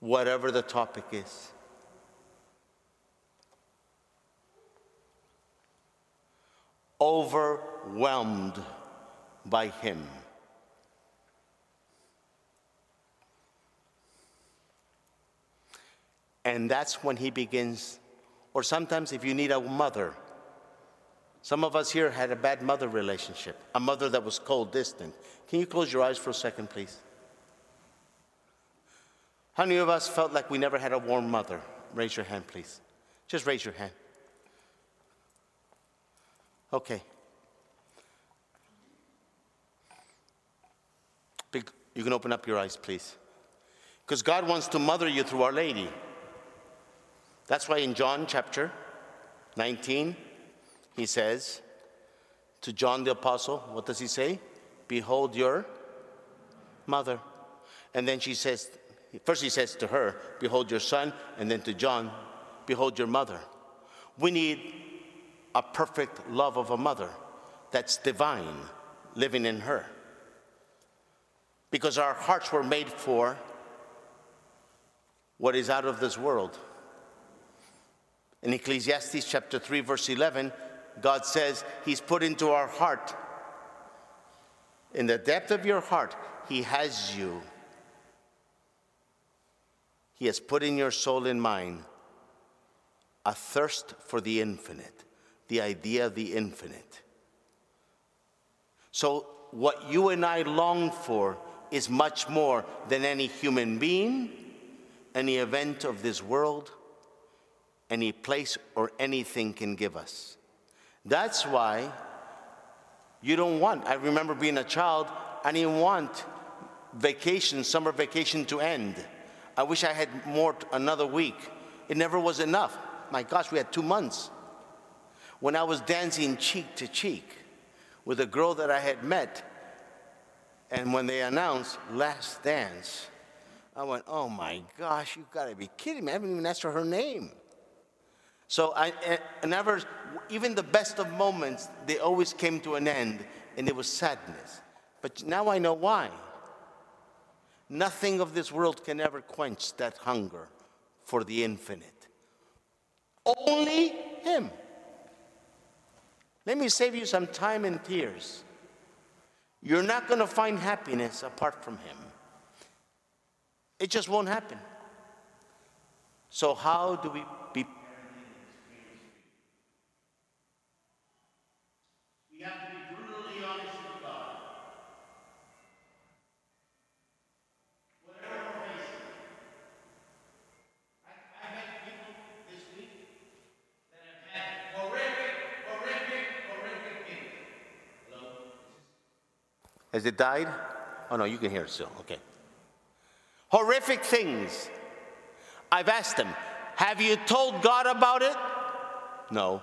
whatever the topic is. Overwhelmed by Him. And that's when He begins, or sometimes if you need a mother, some of us here had a bad mother relationship, a mother that was cold, distant. Can you close your eyes for a second, please? How many of us felt like we never had a warm mother? Raise your hand, please. Just raise your hand. Okay. Big, you can open up your eyes, please. Because God wants to mother you through Our Lady. That's why in John chapter 19, he says to John the Apostle, what does he say? Behold your mother. And then she says, first he says to her, Behold your son, and then to John, Behold your mother. We need a perfect love of a mother that's divine living in her. Because our hearts were made for what is out of this world. In Ecclesiastes chapter 3, verse 11, God says He's put into our heart, in the depth of your heart, He has you. He has put in your soul and mind a thirst for the infinite, the idea of the infinite. So, what you and I long for is much more than any human being, any event of this world, any place, or anything can give us. That's why you don't want, I remember being a child, I didn't want vacation, summer vacation to end. I wish I had more, another week. It never was enough. My gosh, we had two months. When I was dancing cheek to cheek with a girl that I had met, and when they announced last dance, I went, oh my gosh, you've got to be kidding me. I haven't even asked her her name. So I, eh, I never, even the best of moments, they always came to an end, and it was sadness. But now I know why. Nothing of this world can ever quench that hunger for the infinite. Only Him. Let me save you some time and tears. You're not going to find happiness apart from Him. It just won't happen. So, how do we be Has it died? Oh, no, you can hear it still. Okay. Horrific things. I've asked them, Have you told God about it? No.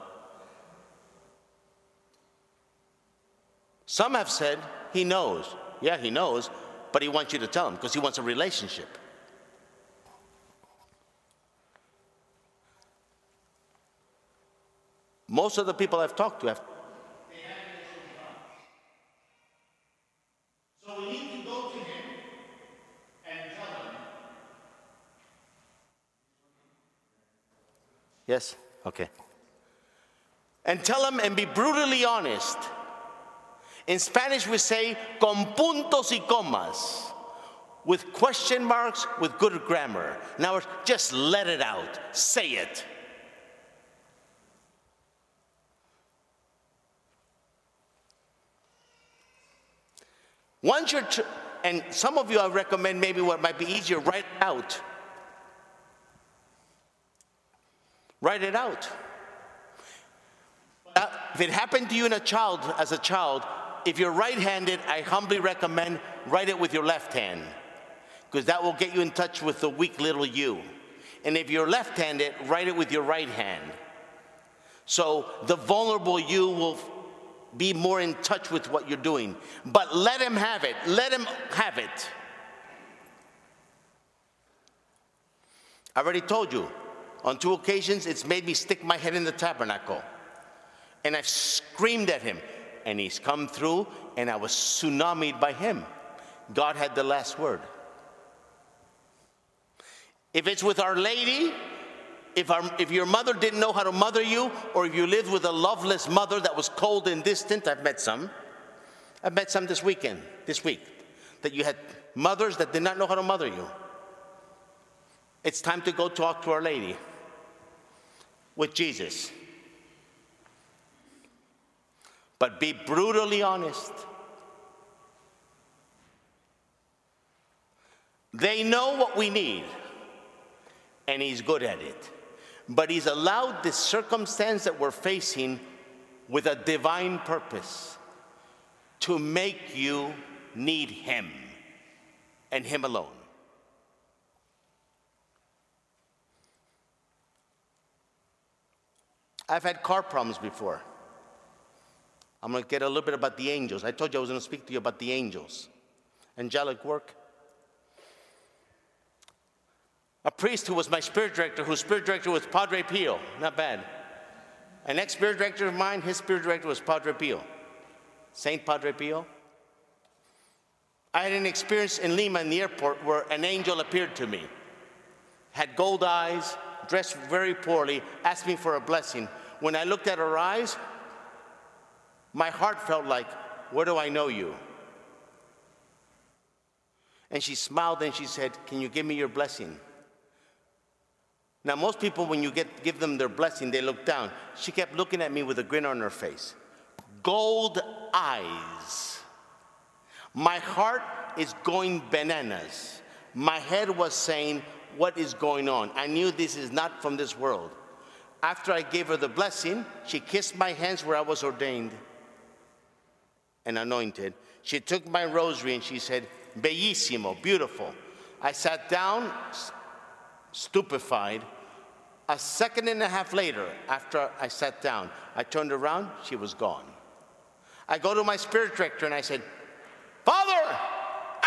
Some have said, He knows. Yeah, He knows, but He wants you to tell Him because He wants a relationship. Most of the people I've talked to have Yes? Okay. And tell them and be brutally honest. In Spanish, we say con puntos y comas, with question marks, with good grammar. Now, just let it out, say it. Once you're, and some of you I recommend maybe what might be easier, write out. Write it out. Uh, if it happened to you in a child, as a child, if you're right-handed, I humbly recommend write it with your left hand, because that will get you in touch with the weak little you. And if you're left-handed, write it with your right hand. So the vulnerable you will be more in touch with what you're doing. But let him have it. Let him have it. I already told you, on two occasions, it's made me stick my head in the tabernacle. And I've screamed at him, and he's come through, and I was tsunamied by him. God had the last word. If it's with Our Lady, if, our, if your mother didn't know how to mother you, or if you lived with a loveless mother that was cold and distant, I've met some. I've met some this weekend, this week, that you had mothers that did not know how to mother you. It's time to go talk to Our Lady with Jesus. But be brutally honest. They know what we need, and He's good at it but He's allowed this circumstance that we're facing with a divine purpose to make you need Him and Him alone. I've had car problems before. I'm going to get a little bit about the angels. I told you I was going to speak to you about the angels. Angelic work. A priest who was my spirit director, whose spirit director was Padre Pio, not bad. An ex spirit director of mine, his spirit director was Padre Pio, Saint Padre Pio. I had an experience in Lima in the airport where an angel appeared to me, had gold eyes, dressed very poorly, asked me for a blessing. When I looked at her eyes, my heart felt like, Where do I know you? And she smiled and she said, Can you give me your blessing? Now, most people, when you get, give them their blessing, they look down. She kept looking at me with a grin on her face. Gold eyes. My heart is going bananas. My head was saying, What is going on? I knew this is not from this world. After I gave her the blessing, she kissed my hands where I was ordained and anointed. She took my rosary and she said, Bellissimo, beautiful. I sat down, stupefied. A second and a half later, after I sat down, I turned around, she was gone. I go to my spirit director and I said, Father,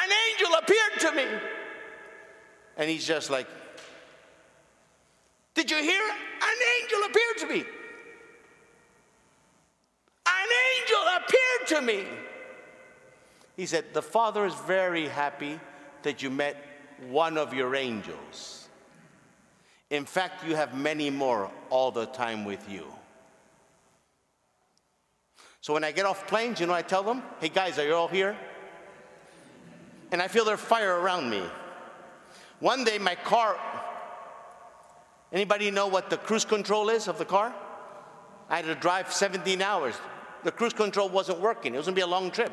an angel appeared to me. And he's just like, Did you hear? An angel appeared to me. An angel appeared to me. He said, The Father is very happy that you met one of your angels. In fact, you have many more all the time with you. So when I get off planes, you know, I tell them, hey guys, are you all here? And I feel their fire around me. One day, my car, anybody know what the cruise control is of the car? I had to drive 17 hours. The cruise control wasn't working. It was gonna be a long trip.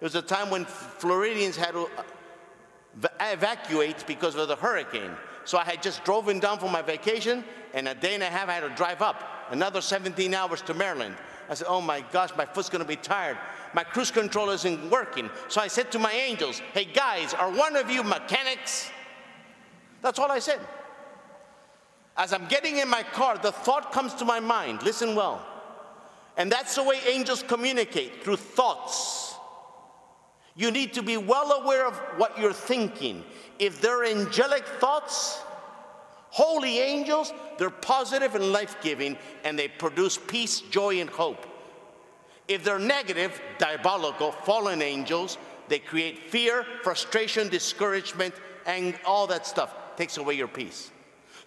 It was a time when Floridians had to uh, evacuate because of the hurricane. So I had just driven down for my vacation, and a day and a half I had to drive up, another 17 hours to Maryland. I said, oh my gosh, my foot's gonna be tired. My cruise control isn't working. So I said to my angels, hey guys, are one of you mechanics? That's all I said. As I'm getting in my car, the thought comes to my mind, listen well. And that's the way angels communicate, through thoughts. You need to be well aware of what you're thinking if they're angelic thoughts, holy angels, they're positive and life giving and they produce peace, joy, and hope. If they're negative, diabolical, fallen angels, they create fear, frustration, discouragement, and all that stuff takes away your peace.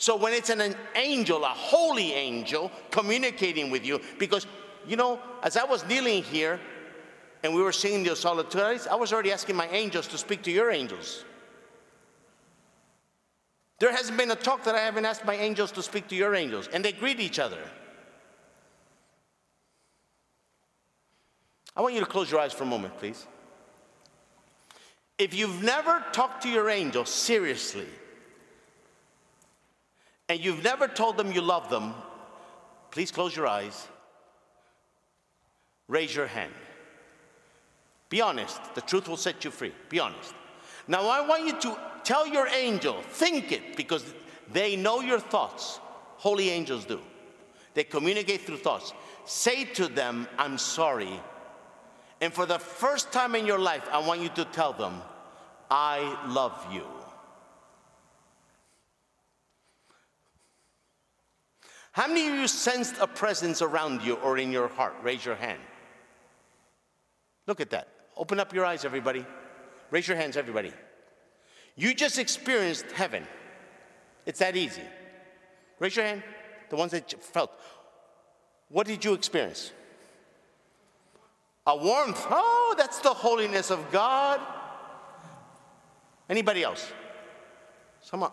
So when it's an angel, a holy angel, communicating with you, because, you know, as I was kneeling here and we were singing the Salutaris, I was already asking my angels to speak to your angels. There hasn't been a talk that I haven't asked my angels to speak to your angels, and they greet each other. I want you to close your eyes for a moment, please. If you've never talked to your angel seriously, and you've never told them you love them, please close your eyes. Raise your hand. Be honest. The truth will set you free. Be honest. Now, I want you to tell your angel, think it, because they know your thoughts. Holy angels do. They communicate through thoughts. Say to them, I'm sorry and for the first time in your life, I want you to tell them, I love you. How many of you sensed a presence around you or in your heart? Raise your hand. Look at that. Open up your eyes, everybody. Raise your hands, everybody. You just experienced heaven. It's that easy. Raise your hand, the ones that felt. What did you experience? A warmth. Oh, that's the holiness of God. Anybody else? Someone.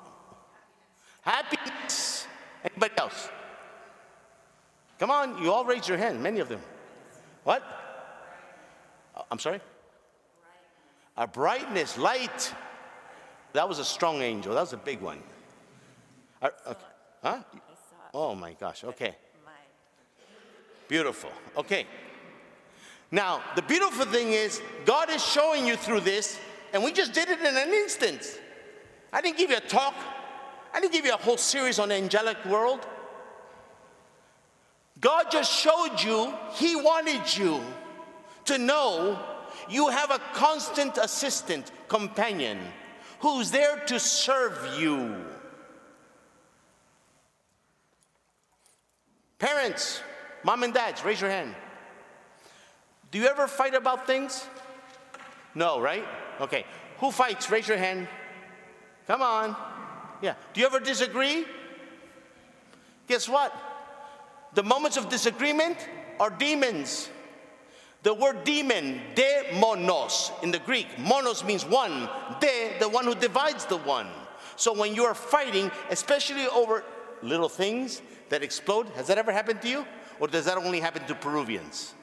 Happiness. Anybody else? Come on, you all raise your hand, many of them. What? I'm sorry? A brightness, light. That was a strong angel. That was a big one. Uh, okay. Huh? Oh my gosh, okay. Beautiful. Okay. Now, the beautiful thing is, God is showing you through this, and we just did it in an instant. I didn't give you a talk, I didn't give you a whole series on the angelic world. God just showed you, He wanted you to know you have a constant assistant, companion, who's there to serve you. Parents, mom and dads, raise your hand. Do you ever fight about things? No, right? Okay. Who fights? Raise your hand. Come on. Yeah. Do you ever disagree? Guess what? The moments of disagreement are demons. The word demon, demonos in the Greek, monos means one, de, the one who divides the one. So when you are fighting, especially over little things that explode, has that ever happened to you? Or does that only happen to Peruvians?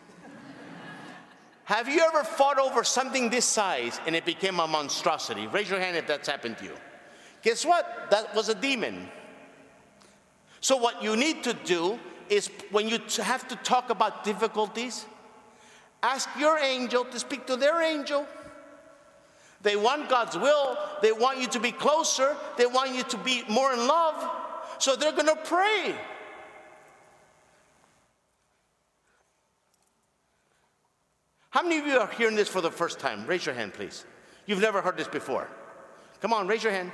Have you ever fought over something this size and it became a monstrosity? Raise your hand if that's happened to you. Guess what? That was a demon. So, what you need to do is when you have to talk about difficulties, ask your angel to speak to their angel. They want God's will, they want you to be closer, they want you to be more in love. So, they're going to pray. How many of you are hearing this for the first time? Raise your hand, please. You've never heard this before. Come on, raise your hand.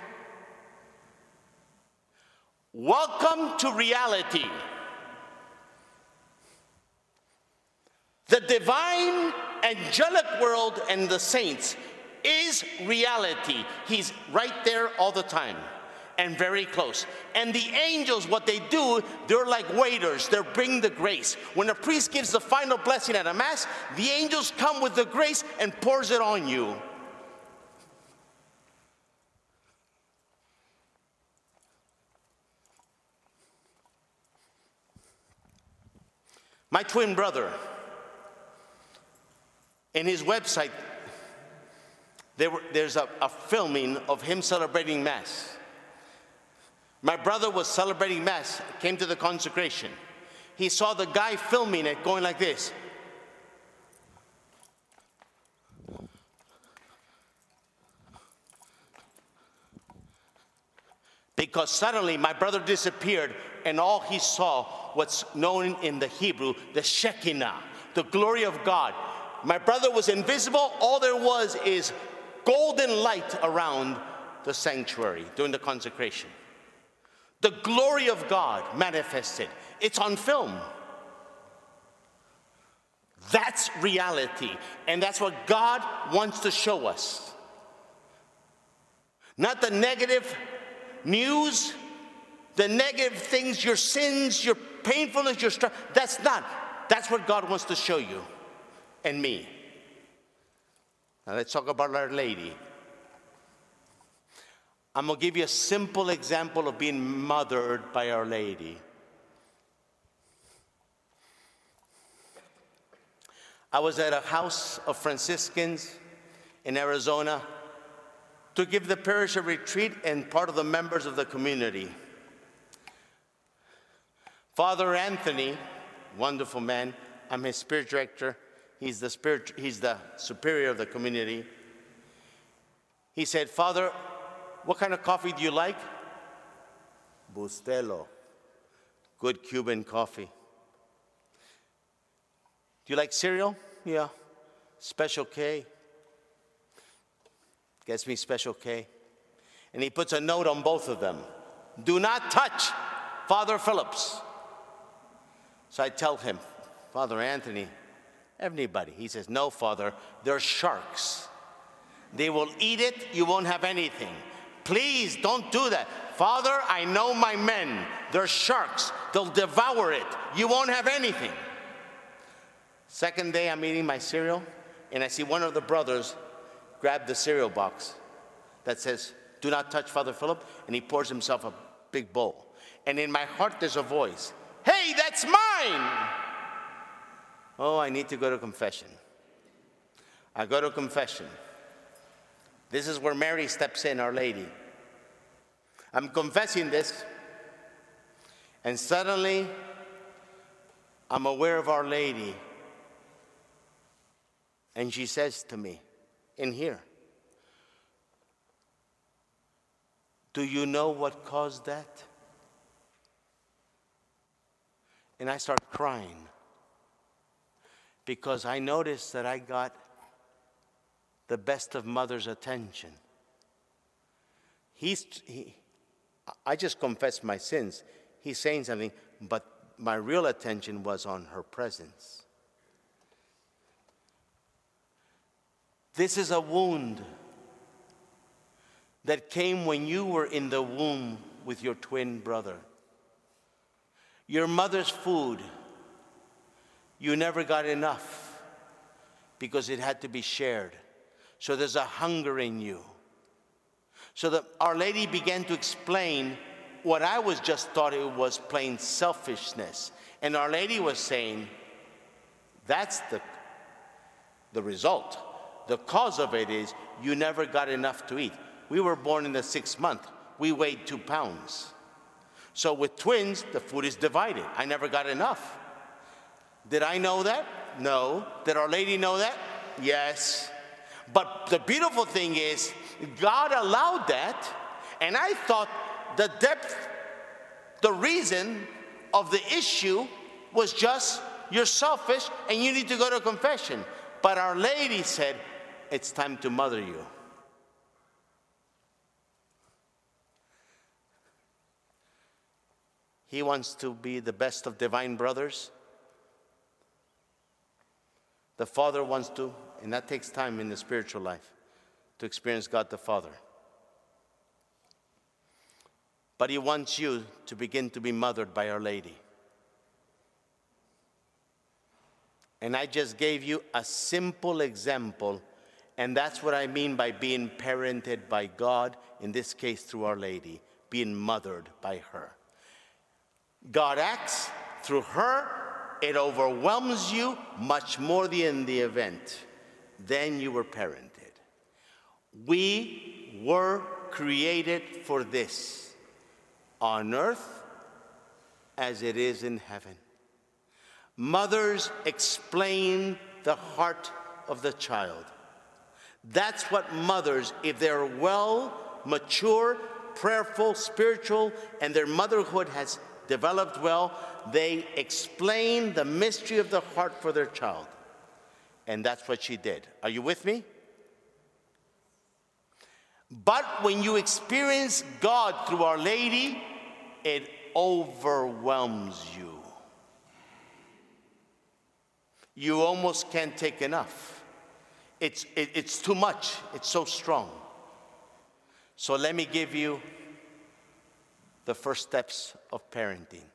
Welcome to reality. The divine angelic world and the saints is reality. He's right there all the time and very close. And the angels, what they do, they're like waiters. They bring the grace. When a priest gives the final blessing at a mass, the angels come with the grace and pours it on you. My twin brother, in his website, there were, there's a, a filming of him celebrating Mass. My brother was celebrating Mass, came to the consecration. He saw the guy filming it going like this. Because suddenly my brother disappeared, and all he saw was known in the Hebrew the Shekinah, the glory of God. My brother was invisible, all there was is golden light around the sanctuary during the consecration the glory of God manifested. It's on film. That's reality. And that's what God wants to show us. Not the negative news, the negative things, your sins, your painfulness, your struggle. That's not. That's what God wants to show you and me. Now let's talk about Our Lady. I'm going to give you a simple example of being mothered by Our Lady. I was at a house of Franciscans in Arizona to give the parish a retreat and part of the members of the community. Father Anthony, wonderful man, I'm his spirit director. He's the, spirit, he's the superior of the community. He said, Father, what kind of coffee do you like? Bustelo, good Cuban coffee. Do you like cereal? Yeah. Special K. Gets me Special K. And he puts a note on both of them Do not touch Father Philip's. So I tell him, Father Anthony, anybody. He says, No, Father, they're sharks. They will eat it, you won't have anything. Please don't do that. Father, I know my men. They're sharks. They'll devour it. You won't have anything. Second day, I'm eating my cereal, and I see one of the brothers grab the cereal box that says, Do not touch Father Philip, and he pours himself a big bowl. And in my heart, there's a voice Hey, that's mine! Oh, I need to go to confession. I go to confession. This is where Mary steps in, Our Lady. I'm confessing this, and suddenly I'm aware of Our Lady and she says to me, in here, Do you know what caused that? And I start crying because I noticed that I got the best of mother's attention. He's, he, I just confessed my sins. He's saying something, but my real attention was on her presence. This is a wound that came when you were in the womb with your twin brother. Your mother's food, you never got enough because it had to be shared. So there's a hunger in you. So that Our Lady began to explain what I was just thought it was plain selfishness. And Our Lady was saying, that's the, the result. The cause of it is you never got enough to eat. We were born in the sixth month. We weighed two pounds. So with twins, the food is divided. I never got enough. Did I know that? No. Did Our Lady know that? Yes. But the beautiful thing is, God allowed that, and I thought the depth, the reason of the issue was just you're selfish and you need to go to confession. But Our Lady said, it's time to mother you. He wants to be the best of divine brothers. The Father wants to, and that takes time in the spiritual life to experience God the Father. But He wants you to begin to be mothered by Our Lady. And I just gave you a simple example and that's what I mean by being parented by God, in this case through Our Lady, being mothered by her. God acts through her, it overwhelms you much more than the event. Then you were parented. We were created for this on earth as it is in heaven. Mothers explain the heart of the child. That's what mothers, if they're well, mature, prayerful, spiritual, and their motherhood has developed well, they explain the mystery of the heart for their child. And that's what she did. Are you with me? But when you experience God through Our Lady, it overwhelms you. You almost can't take enough it's, it, it's too much. It's so strong. So let me give you the first steps of parenting.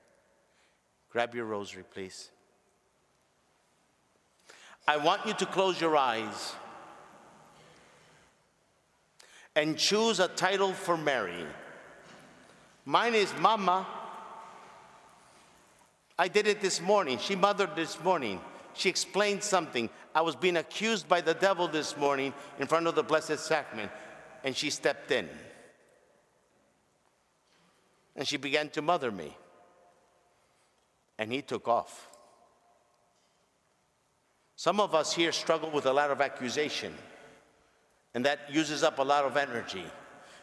Grab your rosary, please. I want you to close your eyes and choose a title for Mary. Mine is Mama. I did it this morning. She mothered this morning. She explained something. I was being accused by the devil this morning in front of the Blessed Sacrament, and she stepped in. And she began to mother me. And he took off. Some of us here struggle with a lot of accusation, and that uses up a lot of energy.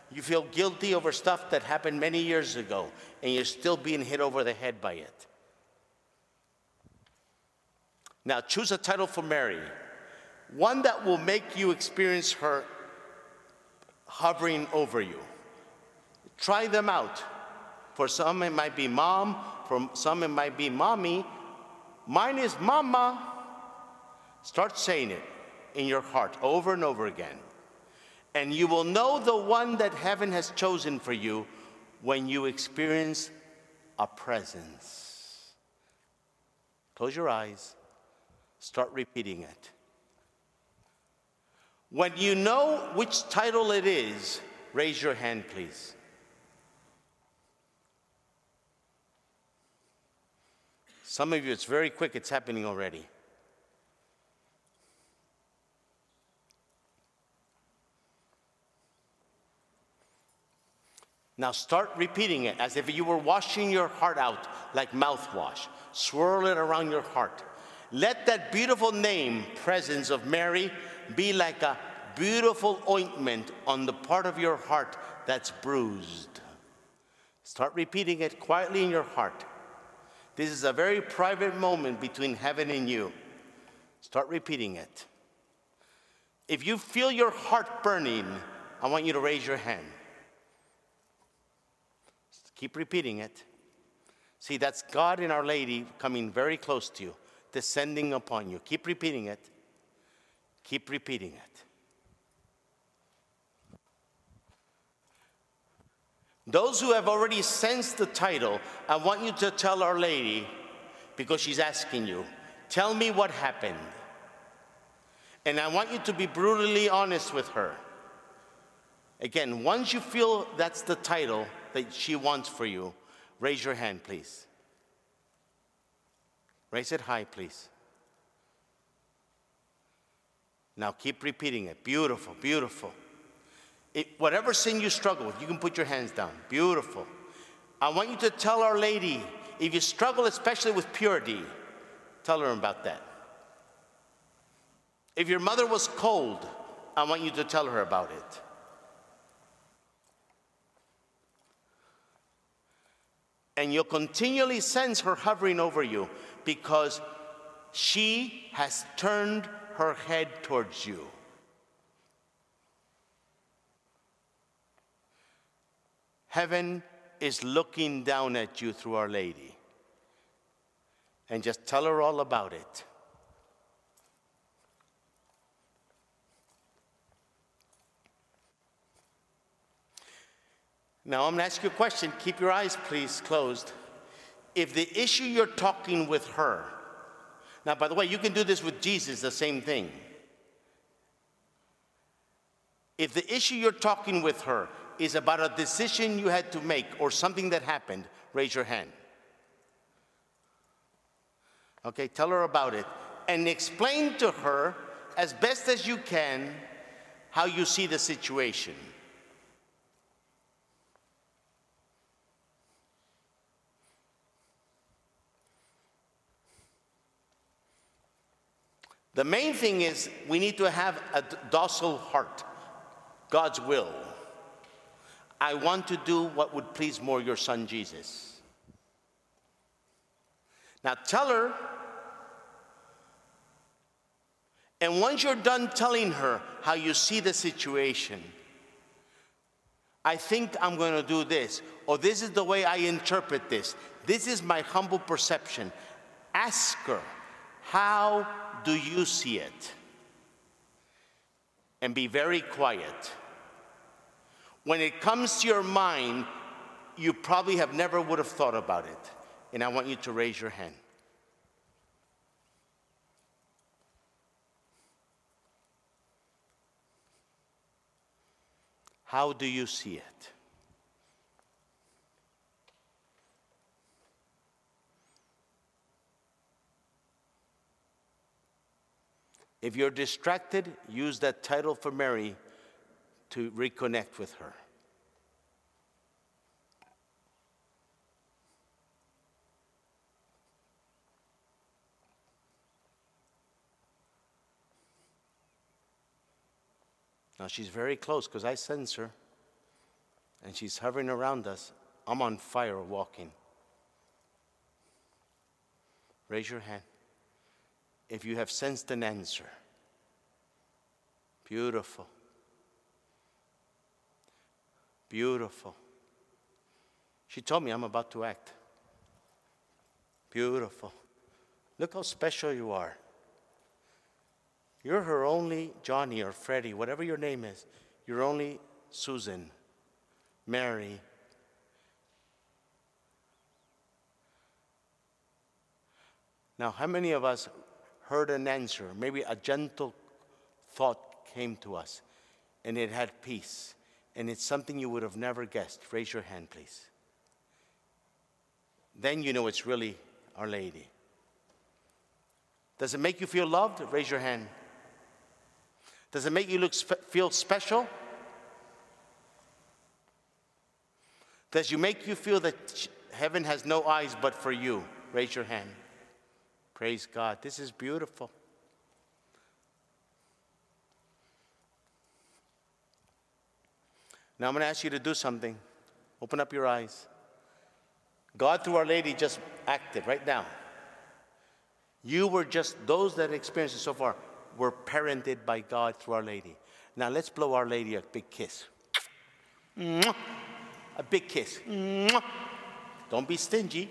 You feel guilty over stuff that happened many years ago, and you're still being hit over the head by it. Now, choose a title for Mary, one that will make you experience her hovering over you. Try them out. For some, it might be mom, for some, it might be mommy. Mine is mama. Start saying it in your heart over and over again. And you will know the one that heaven has chosen for you when you experience a presence. Close your eyes, start repeating it. When you know which title it is, raise your hand, please. Some of you, it's very quick, it's happening already. Now start repeating it as if you were washing your heart out like mouthwash. Swirl it around your heart. Let that beautiful name, presence of Mary, be like a beautiful ointment on the part of your heart that's bruised. Start repeating it quietly in your heart. This is a very private moment between heaven and you. Start repeating it. If you feel your heart burning, I want you to raise your hand. Keep repeating it. See, that's God and Our Lady coming very close to you, descending upon you. Keep repeating it. Keep repeating it. Those who have already sensed the title, I want you to tell Our Lady, because she's asking you, tell me what happened. And I want you to be brutally honest with her. Again, once you feel that's the title, that she wants for you, raise your hand, please. Raise it high, please. Now keep repeating it. Beautiful, beautiful. It, whatever sin you struggle with, you can put your hands down. Beautiful. I want you to tell Our Lady, if you struggle especially with purity, tell her about that. If your mother was cold, I want you to tell her about it. And you'll continually sense her hovering over you because she has turned her head towards you. Heaven is looking down at you through Our Lady. And just tell her all about it. Now, I'm going to ask you a question. Keep your eyes, please, closed. If the issue you're talking with her, now, by the way, you can do this with Jesus, the same thing. If the issue you're talking with her is about a decision you had to make or something that happened, raise your hand. Okay, tell her about it and explain to her as best as you can how you see the situation. The main thing is we need to have a docile heart, God's will. I want to do what would please more your son Jesus. Now tell her, and once you're done telling her how you see the situation, I think I'm going to do this, or this is the way I interpret this. This is my humble perception. Ask her, how do you see it? And be very quiet. When it comes to your mind, you probably have never would have thought about it. And I want you to raise your hand. How do you see it? If you're distracted, use that title for Mary to reconnect with her. Now she's very close because I sense her. And she's hovering around us. I'm on fire walking. Raise your hand if you have sensed an answer. Beautiful. Beautiful. She told me I'm about to act. Beautiful. Look how special you are. You're her only Johnny or Freddie, whatever your name is. You're only Susan, Mary. Now, how many of us heard an answer, maybe a gentle thought came to us, and it had peace, and it's something you would have never guessed. Raise your hand, please. Then you know it's really Our Lady. Does it make you feel loved? Raise your hand. Does it make you look spe- feel special? Does it make you feel that heaven has no eyes but for you? Raise your hand. Praise God. This is beautiful. Now I'm going to ask you to do something. Open up your eyes. God, through Our Lady, just acted right now. You were just, those that experienced it so far, were parented by God through Our Lady. Now let's blow Our Lady a big kiss. A big kiss. Don't be stingy.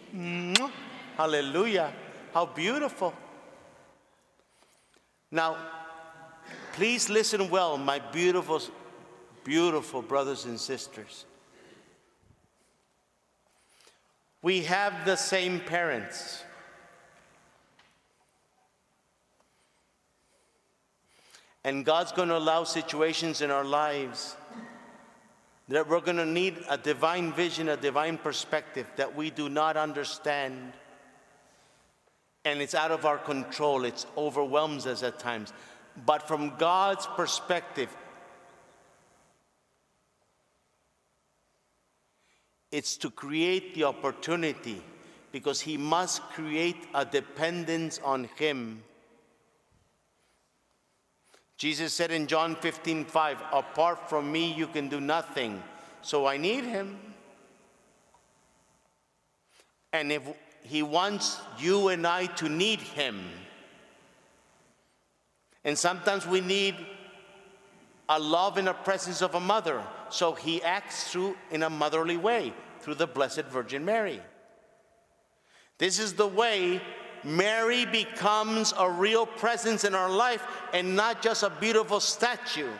Hallelujah. How beautiful. Now, please listen well, my beautiful, beautiful brothers and sisters. We have the same parents. And God's going to allow situations in our lives that we're going to need a divine vision, a divine perspective that we do not understand and it's out of our control. It overwhelms us at times. But from God's perspective, it's to create the opportunity because He must create a dependence on Him. Jesus said in John 15, 5, apart from me, you can do nothing. So I need Him. And if he wants you and I to need Him. And sometimes we need a love in the presence of a mother. So He acts through in a motherly way through the Blessed Virgin Mary. This is the way Mary becomes a real presence in our life and not just a beautiful statue.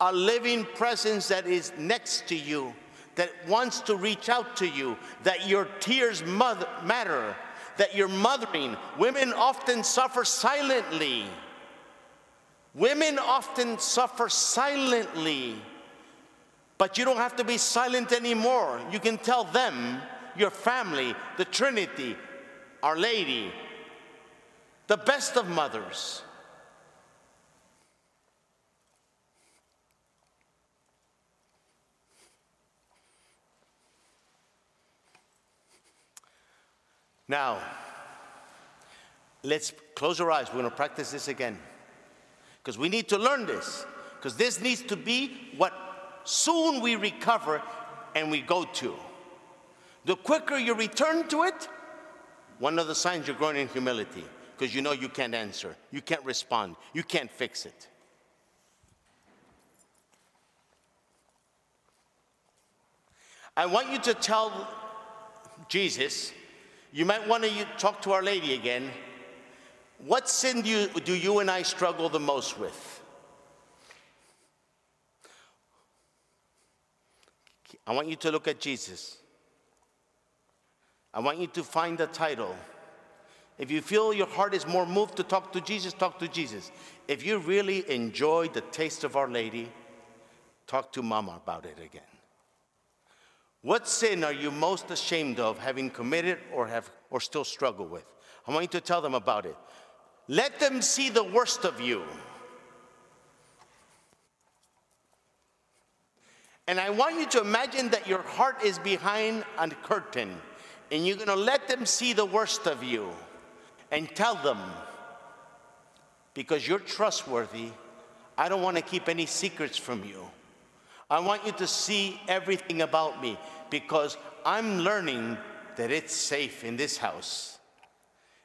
A living presence that is next to you that wants to reach out to you, that your tears mother, matter, that you're mothering. Women often suffer silently. Women often suffer silently. But you don't have to be silent anymore. You can tell them, your family, the Trinity, Our Lady, the best of mothers Now, let's close our eyes. We're going to practice this again. Because we need to learn this. Because this needs to be what soon we recover and we go to. The quicker you return to it, one of the signs you're growing in humility. Because you know you can't answer, you can't respond, you can't fix it. I want you to tell Jesus, you might want to talk to Our Lady again. What sin do you, do you and I struggle the most with? I want you to look at Jesus. I want you to find the title. If you feel your heart is more moved to talk to Jesus, talk to Jesus. If you really enjoy the taste of Our Lady, talk to Mama about it again. What sin are you most ashamed of having committed or, have, or still struggle with? I want you to tell them about it. Let them see the worst of you. And I want you to imagine that your heart is behind a curtain and you're going to let them see the worst of you and tell them, because you're trustworthy, I don't want to keep any secrets from you. I want you to see everything about me because I'm learning that it's safe in this house.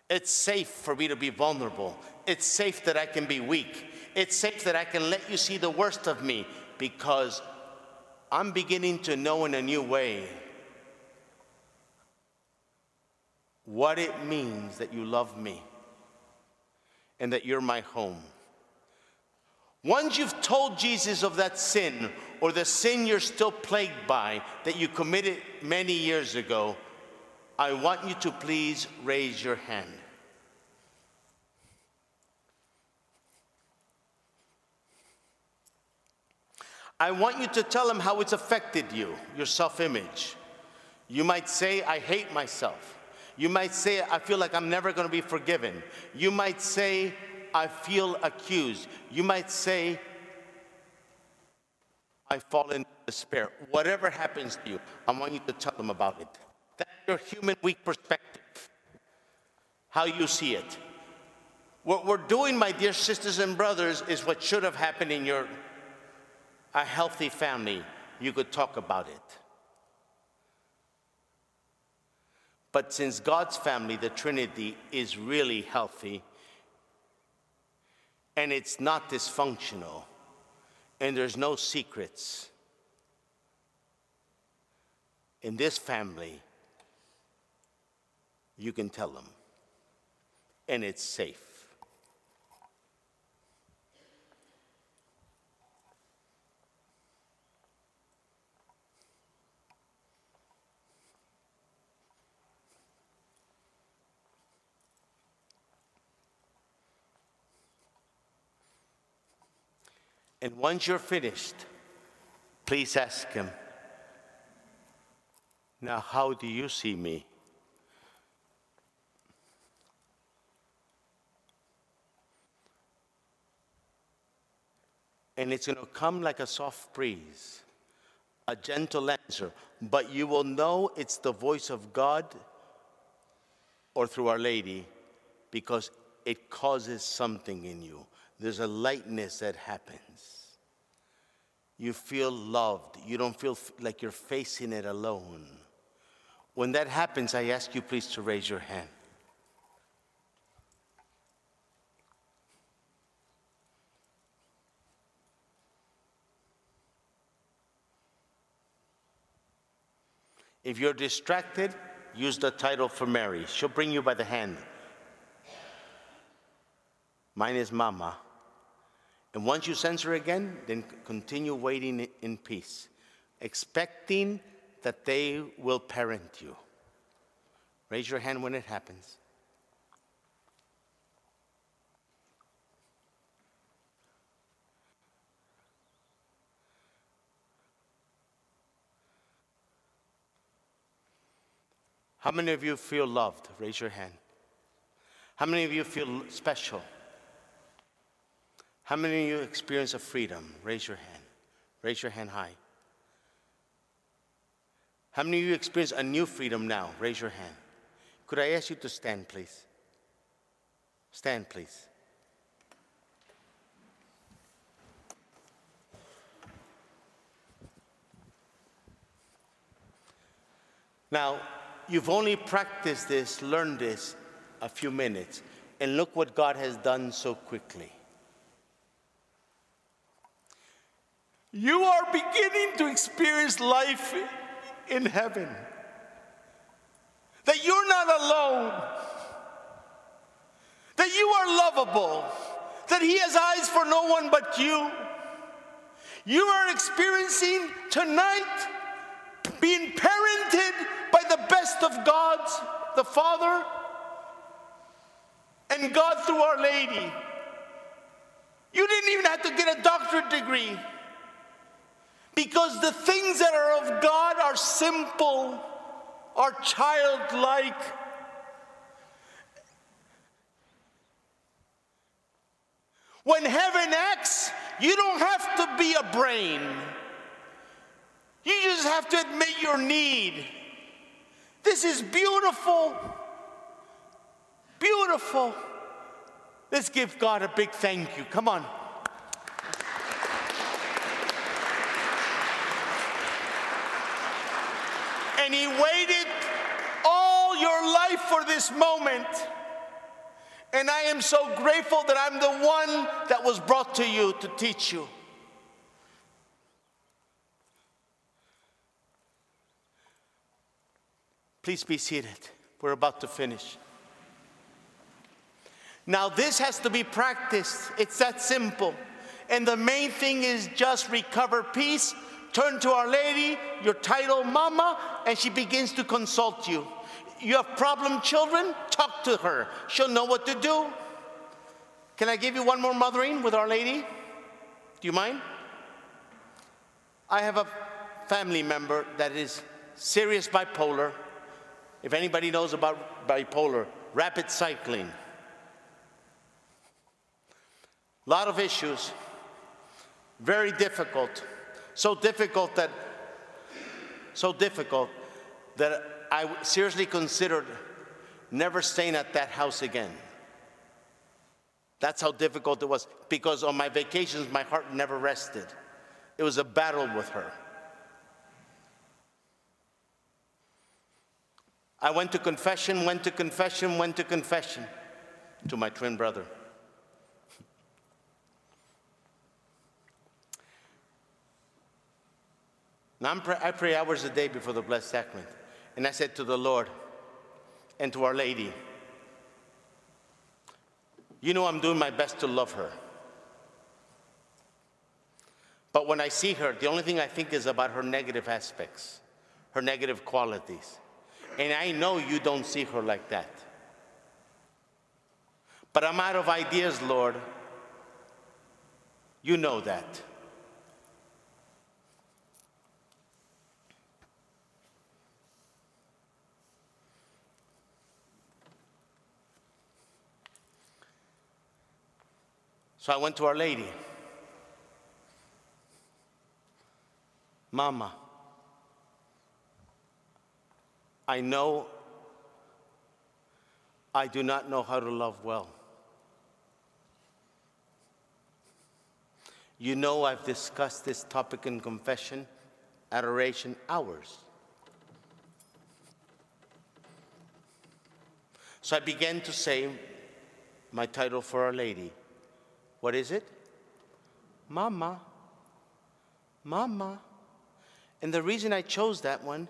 It's safe for me to be vulnerable. It's safe that I can be weak. It's safe that I can let you see the worst of me because I'm beginning to know in a new way what it means that you love me and that you're my home. Once you've told Jesus of that sin or the sin you're still plagued by that you committed many years ago, I want you to please raise your hand. I want you to tell him how it's affected you, your self image. You might say, I hate myself. You might say, I feel like I'm never going to be forgiven. You might say, I feel accused. You might say, I fall into despair. Whatever happens to you, I want you to tell them about it. That's your human weak perspective, how you see it. What we're doing, my dear sisters and brothers, is what should have happened in your a healthy family, you could talk about it. But since God's family, the Trinity, is really healthy and it's not dysfunctional and there's no secrets, in this family, you can tell them and it's safe. And once you're finished, please ask him, Now, how do you see me? And it's going to come like a soft breeze, a gentle answer, but you will know it's the voice of God or through Our Lady because it causes something in you. There's a lightness that happens. You feel loved. You don't feel like you're facing it alone. When that happens, I ask you please to raise your hand. If you're distracted, use the title for Mary. She'll bring you by the hand. Mine is Mama. And once you censor again, then continue waiting in peace, expecting that they will parent you. Raise your hand when it happens. How many of you feel loved? Raise your hand. How many of you feel special? How many of you experience a freedom? Raise your hand. Raise your hand high. How many of you experience a new freedom now? Raise your hand. Could I ask you to stand, please? Stand, please. Now, you've only practiced this, learned this a few minutes, and look what God has done so quickly. You are beginning to experience life in heaven. That you're not alone. That you are lovable. That He has eyes for no one but you. You are experiencing tonight being parented by the best of gods, the Father, and God through Our Lady. You didn't even have to get a doctorate degree because the things that are of God are simple, are childlike. When heaven acts, you don't have to be a brain. You just have to admit your need. This is beautiful. Beautiful. Let's give God a big thank you. Come on. And He waited all your life for this moment. And I am so grateful that I'm the one that was brought to you to teach you. Please be seated. We're about to finish. Now, this has to be practiced. It's that simple. And the main thing is just recover peace, turn to Our Lady, your title, Mama, and she begins to consult you. You have problem children? Talk to her. She'll know what to do. Can I give you one more mothering with Our Lady? Do you mind? I have a family member that is serious bipolar. If anybody knows about bipolar, rapid cycling. A lot of issues, very difficult. So difficult that, so difficult that I seriously considered never staying at that house again. That's how difficult it was because on my vacations, my heart never rested. It was a battle with her. I went to confession, went to confession, went to confession to my twin brother. Now i pray hours a day before the Blessed Sacrament. And I said to the Lord and to Our Lady, You know, I'm doing my best to love her. But when I see her, the only thing I think is about her negative aspects, her negative qualities. And I know you don't see her like that. But I'm out of ideas, Lord. You know that. So I went to Our Lady. Mama, I know I do not know how to love well. You know, I've discussed this topic in confession, adoration, hours. So I began to say my title for Our Lady what is it? Mama. Mama. And the reason I chose that one,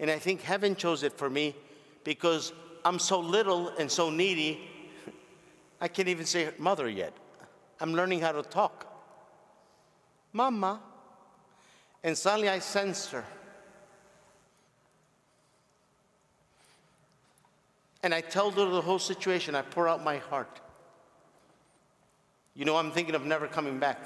and I think heaven chose it for me, because I'm so little and so needy, I can't even say mother yet. I'm learning how to talk. Mama. And suddenly I sensed her. And I tell her the whole situation. I pour out my heart. You know, I'm thinking of never coming back.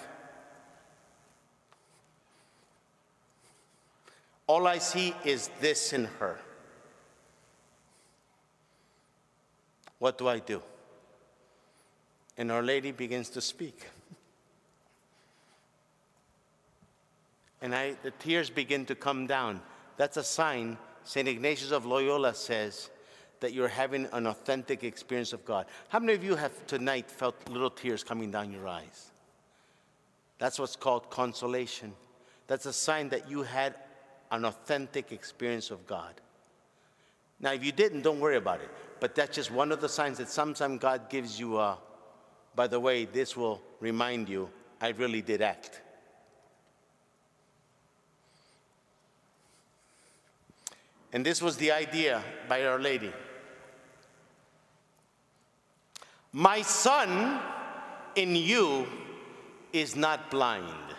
All I see is this in her. What do I do? And Our Lady begins to speak. And I, the tears begin to come down. That's a sign, St. Ignatius of Loyola says, that you're having an authentic experience of God. How many of you have tonight felt little tears coming down your eyes? That's what's called consolation. That's a sign that you had an authentic experience of God. Now, if you didn't, don't worry about it. But that's just one of the signs that sometimes God gives you a, by the way, this will remind you, I really did act. And this was the idea by Our Lady. My son in you is not blind.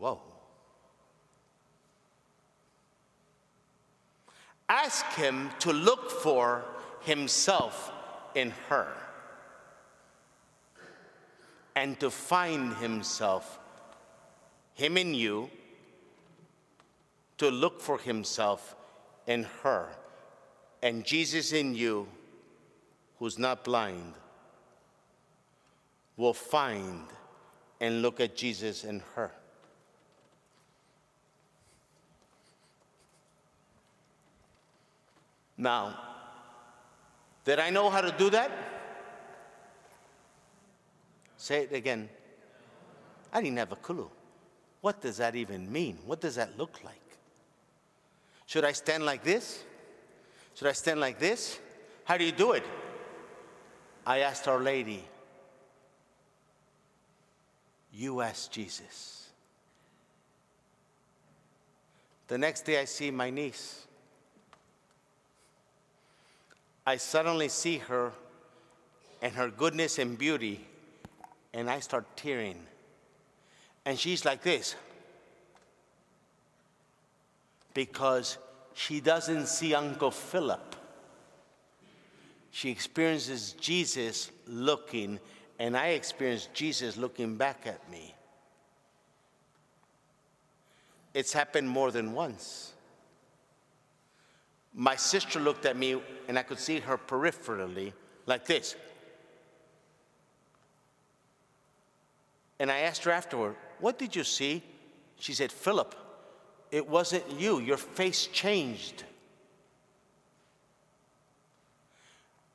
Whoa. ask him to look for himself in her and to find himself, him in you, to look for himself in her, and Jesus in you, who's not blind, will find and look at Jesus in her. Now, did I know how to do that? Say it again. I didn't have a clue. What does that even mean? What does that look like? Should I stand like this? Should I stand like this? How do you do it? I asked Our Lady. You ask Jesus. The next day, I see my niece. I suddenly see her and her goodness and beauty, and I start tearing. And she's like this because she doesn't see Uncle Philip. She experiences Jesus looking, and I experience Jesus looking back at me. It's happened more than once. My sister looked at me and I could see her peripherally like this. And I asked her afterward, What did you see? She said, Philip, it wasn't you. Your face changed.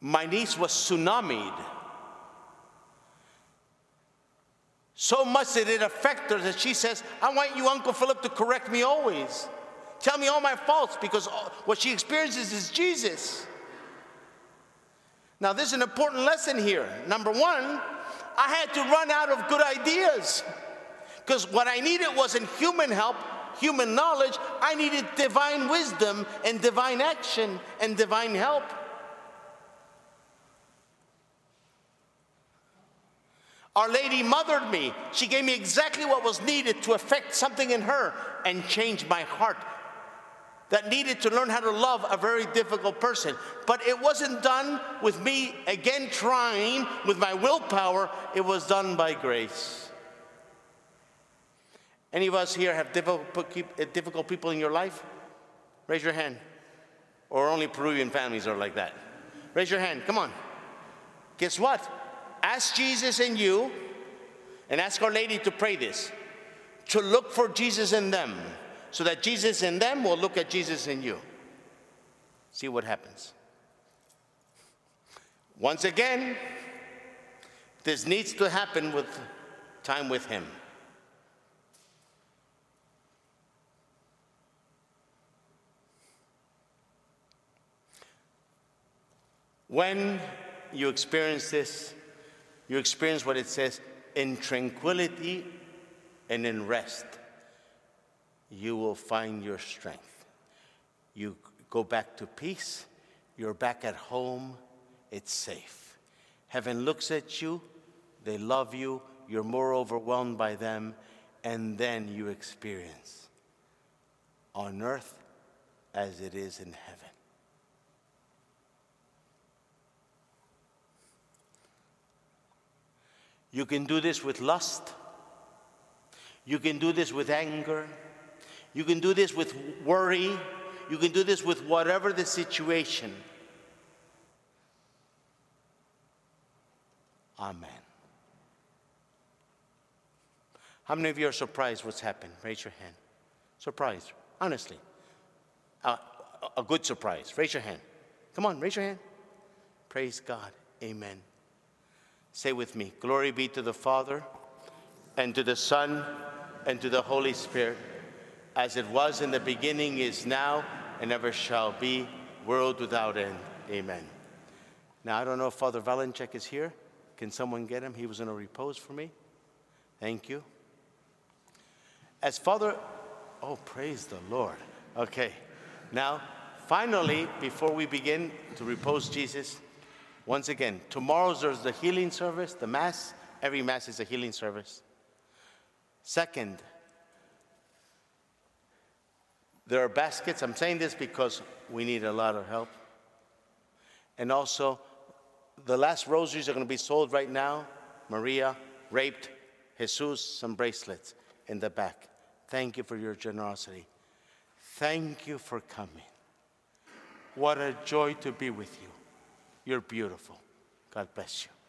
My niece was tsunamied. So much that it affected her that she says, I want you, Uncle Philip, to correct me always. Tell me all my faults because what she experiences is Jesus. Now, there's an important lesson here. Number one, I had to run out of good ideas because what I needed wasn't human help, human knowledge. I needed divine wisdom and divine action and divine help. Our Lady mothered me. She gave me exactly what was needed to affect something in her and change my heart that needed to learn how to love a very difficult person. But it wasn't done with me again trying with my willpower, it was done by grace. Any of us here have difficult, uh, difficult people in your life? Raise your hand. Or only Peruvian families are like that. Raise your hand, come on. Guess what? Ask Jesus in you and ask Our Lady to pray this to look for Jesus in them so that Jesus in them will look at Jesus in you. See what happens. Once again, this needs to happen with time with Him. When you experience this, you experience what it says in tranquility and in rest you will find your strength. You go back to peace, you're back at home, it's safe. Heaven looks at you, they love you, you're more overwhelmed by them, and then you experience on earth as it is in heaven. You can do this with lust. You can do this with anger. You can do this with worry. You can do this with whatever the situation. Amen. How many of you are surprised what's happened? Raise your hand. Surprised, honestly. Uh, a good surprise. Raise your hand. Come on, raise your hand. Praise God. Amen. Say with me Glory be to the Father, and to the Son, and to the Holy Spirit as it was in the beginning, is now, and ever shall be, world without end. Amen. Now, I don't know if Father Valenchek is here. Can someone get him? He was in a repose for me. Thank you. As Father, oh, praise the Lord. Okay. Now, finally, before we begin to repose Jesus, once again, tomorrow there's the healing service, the Mass. Every Mass is a healing service. Second, There are baskets. I'm saying this because we need a lot of help. And also, the last rosaries are going to be sold right now. Maria, raped, Jesus, some bracelets in the back. Thank you for your generosity. Thank you for coming. What a joy to be with you. You're beautiful. God bless you.